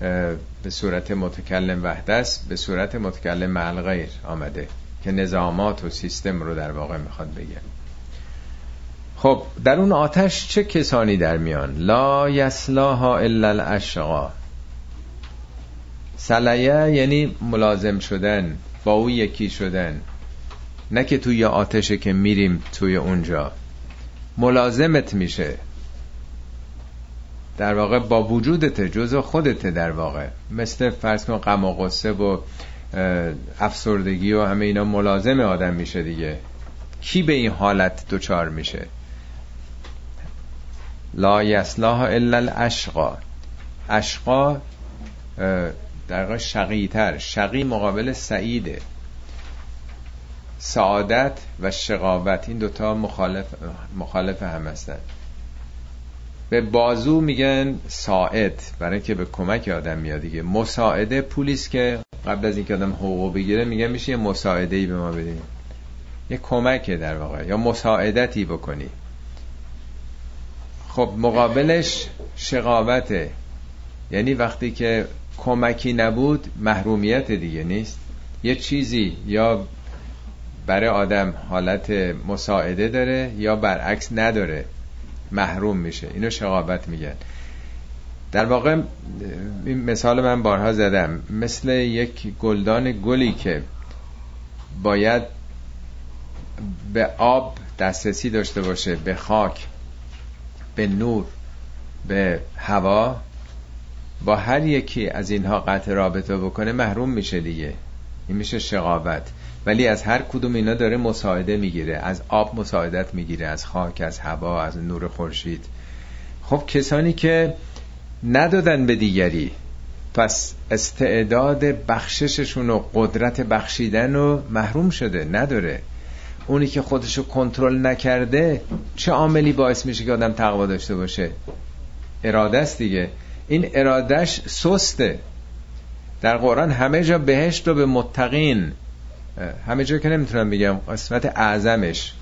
به صورت متکلم وحده است به صورت متکلم غیر آمده که نظامات و سیستم رو در واقع می‌خواد بگه. خب در اون آتش چه کسانی در میان؟ لا یسلاها الا الاشقا. سلیه یعنی ملازم شدن با او یکی شدن. نه که توی آتشه که میریم توی اونجا. ملازمت میشه. در واقع با وجودت جزء خودت در واقع. مثل فرض کن غم و غصه و افسردگی و همه اینا ملازم آدم میشه دیگه. کی به این حالت دچار میشه؟ لا یسلاها الا الاشقا. اشقا در واقع شقیتر شقی مقابل سعیده. سعادت و شقاوت این دوتا مخالف, مخالف هم هستن. به بازو میگن ساعد. برای که به کمک آدم میاد دیگه. مساعده پولیس که قبل از اینکه آدم حقوق بگیره میگه میشه یه مساعده ای به ما بدین. یه کمکه در واقع. یا مساعدتی بکنی. خب مقابلش شقاوته. یعنی وقتی که کمکی نبود محرومیت دیگه نیست. یه چیزی یا برای آدم حالت مساعده داره یا برعکس نداره. محروم میشه. اینو شقابت میگن. در واقع این مثال من بارها زدم. مثل یک گلدان گلی که باید به آب دسترسی داشته باشه به خاک به نور به هوا با هر یکی از اینها قطع رابطه بکنه محروم میشه دیگه. این میشه شقاوت. ولی از هر کدوم اینا داره مساعده می‌گیره. از آب مساعدت می‌گیره از خاک از هوا از نور خورشید. خب کسانی که ندادن به دیگری پس استعداد بخشششون و قدرت بخشیدن و محروم شده نداره. اونی که خودشو کنترل نکرده چه عاملی باعث میشه که آدم تقوا داشته باشه؟ اراده است دیگه. این ارادش سسته. در قرآن همه جا بهشت رو به متقین. همه جا که نمی‌تونم بگم قسمت اعظمش.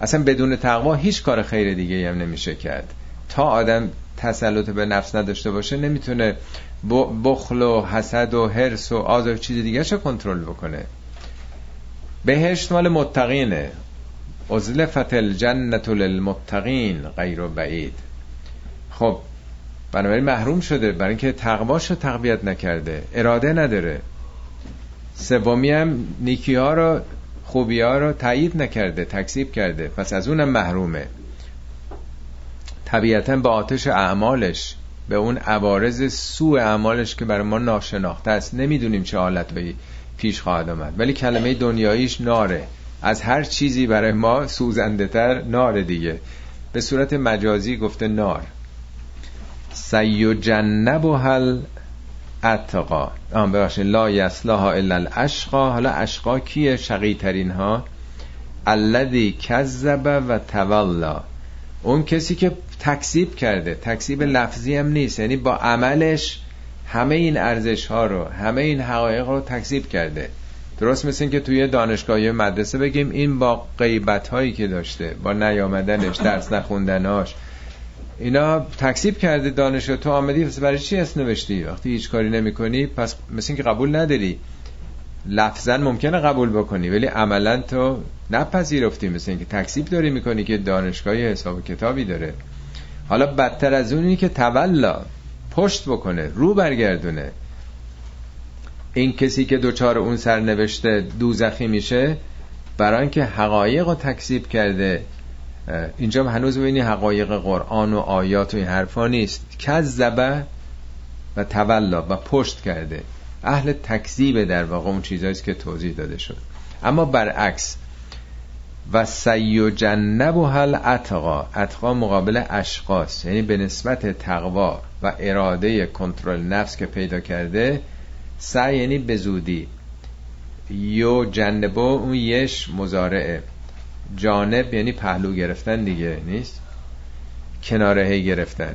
اصلا بدون تقوا هیچ کار خیر دیگه هم نمیشه کرد. تا آدم تسلط به نفس نداشته باشه نمی‌تونه بخل و حسد و حرس و آز و چیز دیگه رو کنترل بکنه. بهشت مال متقینه. ازلفت الجنت للمتقین غیر و بعید. خب بنابراین محروم شده. برای اینکه تقواش رو تقویت نکرده. اراده نداره. سومی هم نیکی ها رو خوبی ها رو تایید نکرده تکذیب کرده. پس از اونم محرومه. طبیعتا به آتش اعمالش به اون عوارض سوء اعمالش که برای ما ناشناخته است نمی‌دونیم چه حالت به پیش خواهد آمد. ولی کلمه دنیاییش ناره. از هر چیزی برای ما سوزنده تر ناره دیگه. به صورت مجازی گفته نار. سیجنب هل اتقا. آم ببخشید. لا یسلاها الا الاشقا. حالا اشقا کیه؟ شقی ترین ها الذی کذب و تولا اون کسی که تکذیب کرده. تکذیب لفظی هم نیست. یعنی با عملش همه این ارزش ها رو همه این حقایق رو تکذیب کرده. درست مثل این که توی دانشگاه مدرسه بگیم این با غیبت هایی که داشته با نیامدنش درس نخوندناش اینا تکسیب کرده دانش تو آمدی پس برای چی اسم نوشتی؟ وقتی هیچ کاری نمی کنی پس مثل اینکه قبول نداری. لفظا ممکنه قبول بکنی ولی عملا تو نپذیرفتی مثل اینکه تکسیب داری می‌کنی که دانشگاهی حساب کتابی داره. حالا بدتر از اونی که تولا پشت بکنه رو برگردونه. این کسی که دوچار اون سرنوشته دوزخی میشه برای اینکه حقایق رو تکذیب کرده اینجا هنوز ببینی حقایق قرآن و آیات و این حرفا نیست. کذبه و تولا و پشت کرده. اهل تکذیب در واقع اون چیزهایی که توضیح داده شد. اما برعکس و سیجنب و هل اتقا اتقا مقابل اشخاص یعنی به نسبت تقوا و اراده کنترل نفس که پیدا کرده سعی یعنی به زودی یو جنبو اون یش مزارعه. جانب یعنی پهلو گرفتن دیگه نیست؟ کناره گرفتن.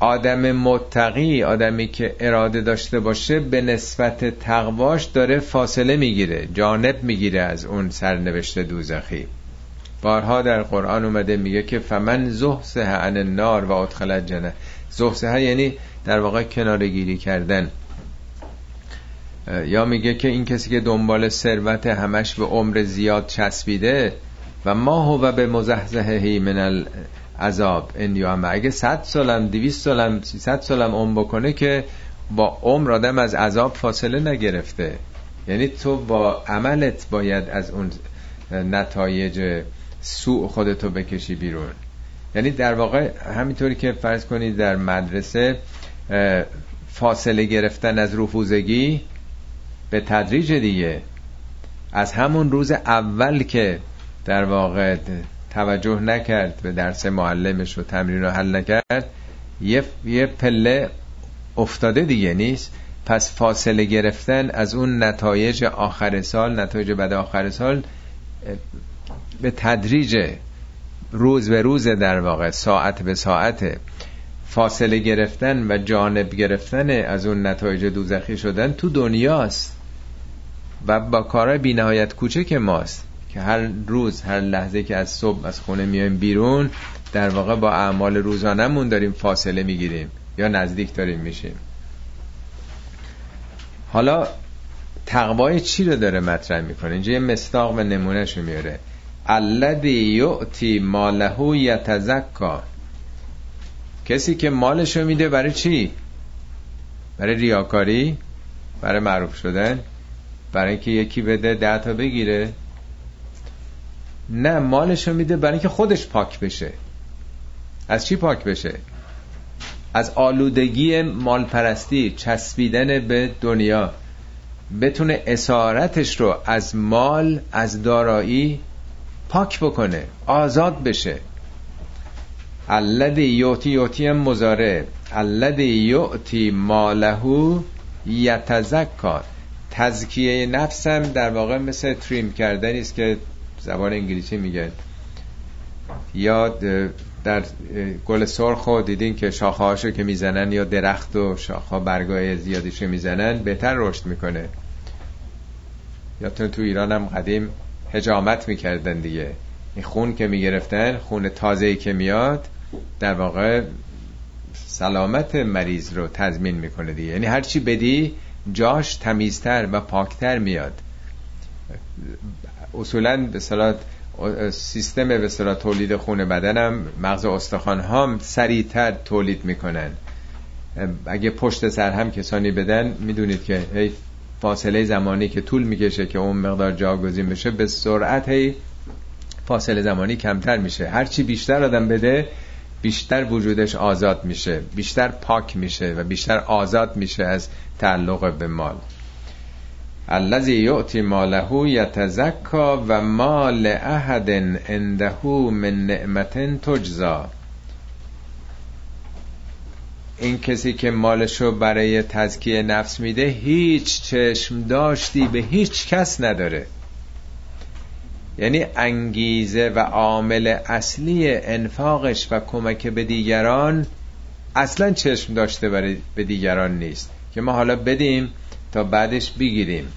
آدم متقی آدمی که اراده داشته باشه به نسبت تقواش داره فاصله می‌گیره جانب می‌گیره از اون سرنوشت دوزخی. بارها در قرآن اومده میگه که فمن زحسه عن النار و ادخل جنه زحسه یعنی در واقع کناره گیری کردن. یا میگه که این کسی که دنبال ثروت همش به عمر زیاد چسبیده و ما هو به مزحزهی من العذاب. ان اگه 100 سالم 200 سالم 300 سالم عمر بکنه که با عمر آدم از عذاب فاصله نگرفته. یعنی تو با عملت باید از اون نتایج سوء خودتو بکشی بیرون. یعنی در واقع همینطوری که فرض کنید در مدرسه فاصله گرفتن از رفوزگی به تدریج دیگه. از همون روز اول که در واقع توجه نکرد به درس معلمش و تمرین رو حل نکرد یه, یه پله افتاده دیگه نیست. پس فاصله گرفتن از اون نتایج آخر سال نتایج بعد آخر سال به تدریج روز به روز در واقع ساعت به ساعت فاصله گرفتن و جانب گرفتن از اون نتایج دوزخی شدن تو دنیاست. و با کارهای بی نهایت کوچک ماست که هر روز هر لحظه که از صبح از خونه میایم بیرون در واقع با اعمال روزانمون داریم فاصله می‌گیریم یا نزدیک داریم میشیم. حالا تقوای چی رو داره مطرح می‌کنه؟ اینجا یه مستاق و نمونهش رو میاره. الذی یعطی ماله یتزکا. کسی که مالش رو میده برای چی؟ برای ریاکاری؟ برای معروف شدن؟ برای اینکه یکی بده ده تا بگیره. نه مالش رو میده برای اینکه خودش پاک بشه. از چی پاک بشه؟ از آلودگی مال پرستی چسبیدن به دنیا. بتونه اسارتش رو از مال از دارایی پاک بکنه آزاد بشه. الذی یوتی یوتی مزاره الذی یوتی مالهو یتزکا. تزکیه نفسم در واقع مثل تریم کردنی است که زبان انگلیسی میگن یا در گل سرخ و دیدین که شاخه که می‌زنن یا درخت و شاخه برگای زیادیشو می‌زنن بهتر رشد می‌کنه. یا تو تو ایران هم قدیم هجامت می‌کردن دیگه. این خون که می‌گرفتن خون تازه‌ای که میاد در واقع سلامت مریض رو تضمین می‌کنه دیگه. یعنی هرچی بدی جاش تمیزتر و پاکتر میاد. اصولا به سیستم به صلاح تولید خون بدنم مغز استخوان هم سریعتر تولید می‌کنن. اگه پشت سر هم کسانی بدن می‌دونید که هی فاصله زمانی که طول می‌کشه که اون مقدار جاگزین بشه به سرعت هی فاصله زمانی کمتر میشه. هرچی بیشتر آدم بده بیشتر وجودش آزاد میشه بیشتر پاک میشه و بیشتر آزاد میشه از تعلق به مال. الذی یعطی ماله یتزکا و مال احد عنده من نعمت تجزا. این کسی که مالشو برای تزکیه نفس میده هیچ چشم داشتی به هیچ کس نداره. یعنی انگیزه و عامل اصلی انفاقش و کمک به دیگران اصلا چشم داشته برای به دیگران نیست. که ما حالا بدیم تا بعدش بگیریم.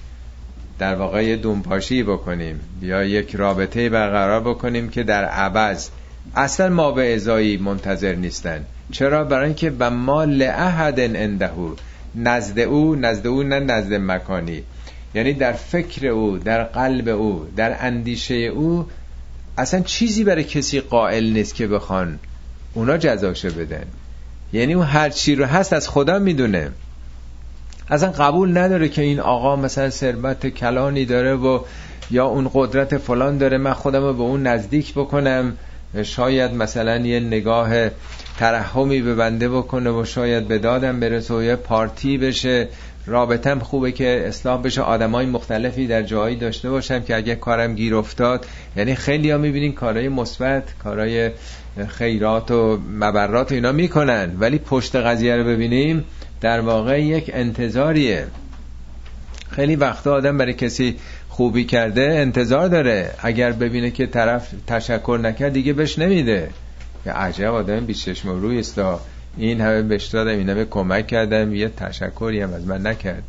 در واقع یه دونپاشی بکنیم. یا یک رابطه برقرار بکنیم که در عوض. اصلا ما به ازایی منتظر نیستن. چرا؟ برای اینکه به ما لعهد اندهو نزد او نزد او نه نزد مکانی. یعنی در فکر او در قلب او در اندیشه او اصلا چیزی برای کسی قائل نیست که بخوان اونا جزاشه بدن. یعنی اون هر چی رو هست از خدا می‌دونه. اصلا قبول نداره که این آقا مثلا ثروت کلانی داره و یا اون قدرت فلان داره من خودم رو به اون نزدیک بکنم. شاید مثلا یه نگاه ترحمی به بنده بکنه و شاید به دادم برسه و یه پارتی بشه. رابطم خوبه که اصلاح بشه. آدمای مختلفی در جایی داشته باشم که اگه کارم گیر افتاد یعنی خیلی ها می‌بینین کارهای مثبت کارهای خیرات و مبرات اینا می‌کنن. ولی پشت قضیه رو ببینیم در واقع یک انتظاریه. خیلی وقتا آدم برای کسی خوبی کرده انتظار داره. اگر ببینه که طرف تشکر نکرد دیگه بهش نمیده. عجب آدم بیشش روی استا این همه بهش دادم این همه کمک کردم یه تشکری هم از من نکرد.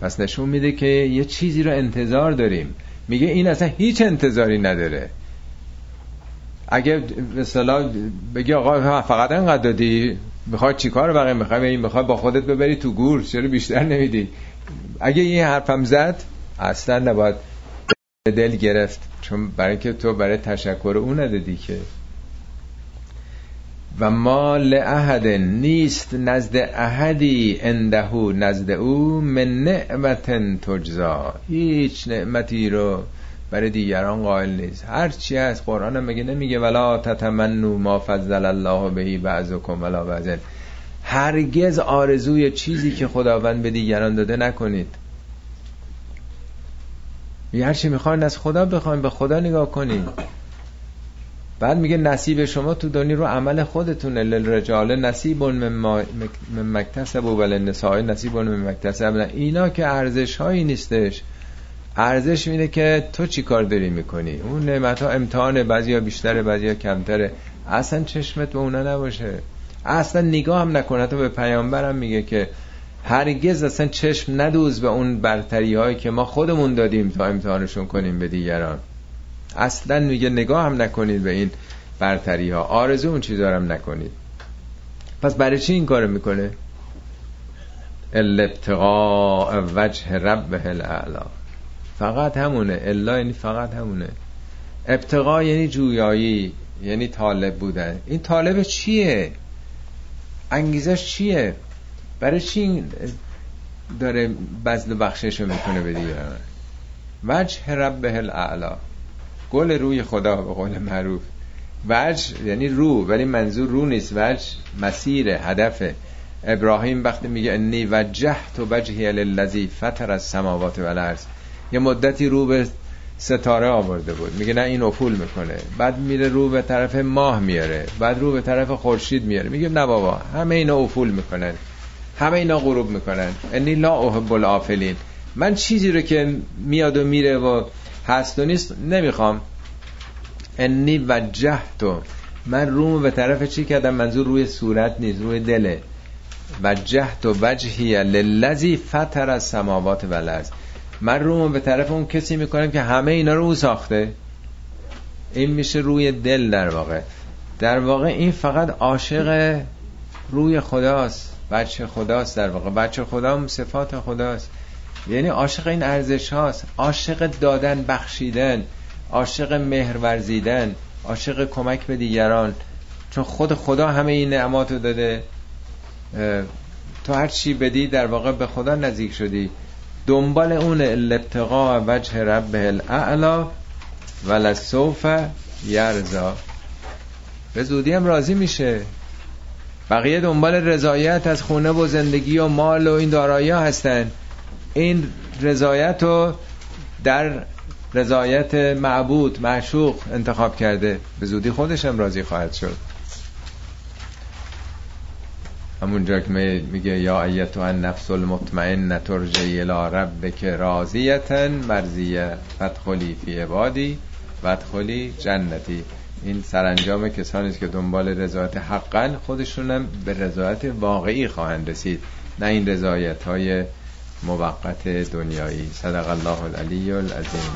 پس نشون میده که یه چیزی رو انتظار داریم. میگه این اصلا هیچ انتظاری نداره. اگه مثلا بگی آقا فقط انقدر دادی؟ می‌خوای چیکار بقیه؟ می‌خوای می‌خوای با خودت ببری تو گور چرا بیشتر نمیدی؟ اگه این حرفم زد اصلا نباید دل گرفت. چون برای که تو برای تشکر او ندادی که. و ما لعهد نیست نزد احدی اندهو نزد او من نعمت تجزا. هیچ نعمتی رو برای دیگران قائل نیست. هر چی از قرآن هم میگه نمیگه ولا تتمنو ما فضل الله بهی بعضکم ولا بعضن هرگز آرزوی چیزی که خداوند به دیگران داده نکنید. هر چی می‌خواین از خدا بخواین به خدا نگاه کنید بعد میگه نصیب شما تو دنیا رو عمل خودتونه. للرجال نصیب من مکتسب و نسای نصیب من مکتسب. اینا که ارزش هایی نیستش. ارزش اینه که تو چی کار داری می‌کنی؟ اون نعمت ها امتحانه بعضی ها بیشتره بعضی ها کمتره. اصلا چشمت به اونا نباشه. اصلا نگاه هم نکنه تو به پیامبرم میگه که هرگز اصلا چشم ندوز به اون برتری هایی که ما خودمون دادیم تا امتحانشون کنیم به دیگران. اصلا میگه نگاه هم نکنید به این برتری ها. آرزو اون چیزا هم نکنید. پس برای چی این کارو می‌کنه؟ الابتقاء وجه ربه الاعلا. فقط همونه. الا یعنی فقط همونه. ابتقا یعنی جویایی یعنی طالب بودن. این طالب چیه؟ انگیزش چیه؟ برای چی داره بزل بخشش رو می‌کنه به دیگران؟ وجه ربه الاعلا. گل روی خدا به قول معروف. وجه یعنی رو ولی منظور رو نیست. وجه مسیر هدف. ابراهیم وقتی میگه انی وجهت وجهی للذی فطر از سماوات و الارض یه مدتی رو به ستاره آورده بود. میگه نه این افول می‌کنه. بعد میره رو به طرف ماه میاره. بعد رو به طرف خورشید میاره. میگه نه بابا همه اینا افول می‌کنن. همه اینا غروب می‌کنن. انی لا احب الافلین من چیزی رو که میاد و میره و هست و نیست نمی‌خوام. انی وجهتو. من روم به طرف چی کردم؟ منظور روی صورت نیست روی دله. وجهت و وجهی للذی فطر از سماوات و من روم به طرف اون کسی می‌کنم که همه اینا رو او ساخته. این میشه روی دل در واقع. در واقع این فقط عاشق روی خداست. بچه خداست در واقع. بچه خدا هم صفات خداست. یعنی عاشق این ارزش هاست. عاشق دادن بخشیدن عاشق مهر ورزیدن عاشق کمک به دیگران. چون خود خدا همه این نعمات رو داده تو هر چی بدی در واقع به خدا نزدیک شدی. دنبال اون الابتقاء وجه رب الاعلا ولسوف یرزا به زودی هم راضی میشه. بقیه دنبال رضایت از خونه و زندگی و مال و این دارایی هستن. این رضایت رو در رضایت معبود معشوق انتخاب کرده. به زودی خودش هم راضی خواهد شد. همونجا که میگه یا ایتو ان نفس المطمئن ترجی الى ربک راضیتا مرضیه فدخلی فی عبادی ودخلی جنتی. این سرانجام کسانی که دنبال رضایت حقا خودشونم به رضایت واقعی خواهند رسید. نه این رضایت های موقت دنیایی. صدق الله العلی العظیم.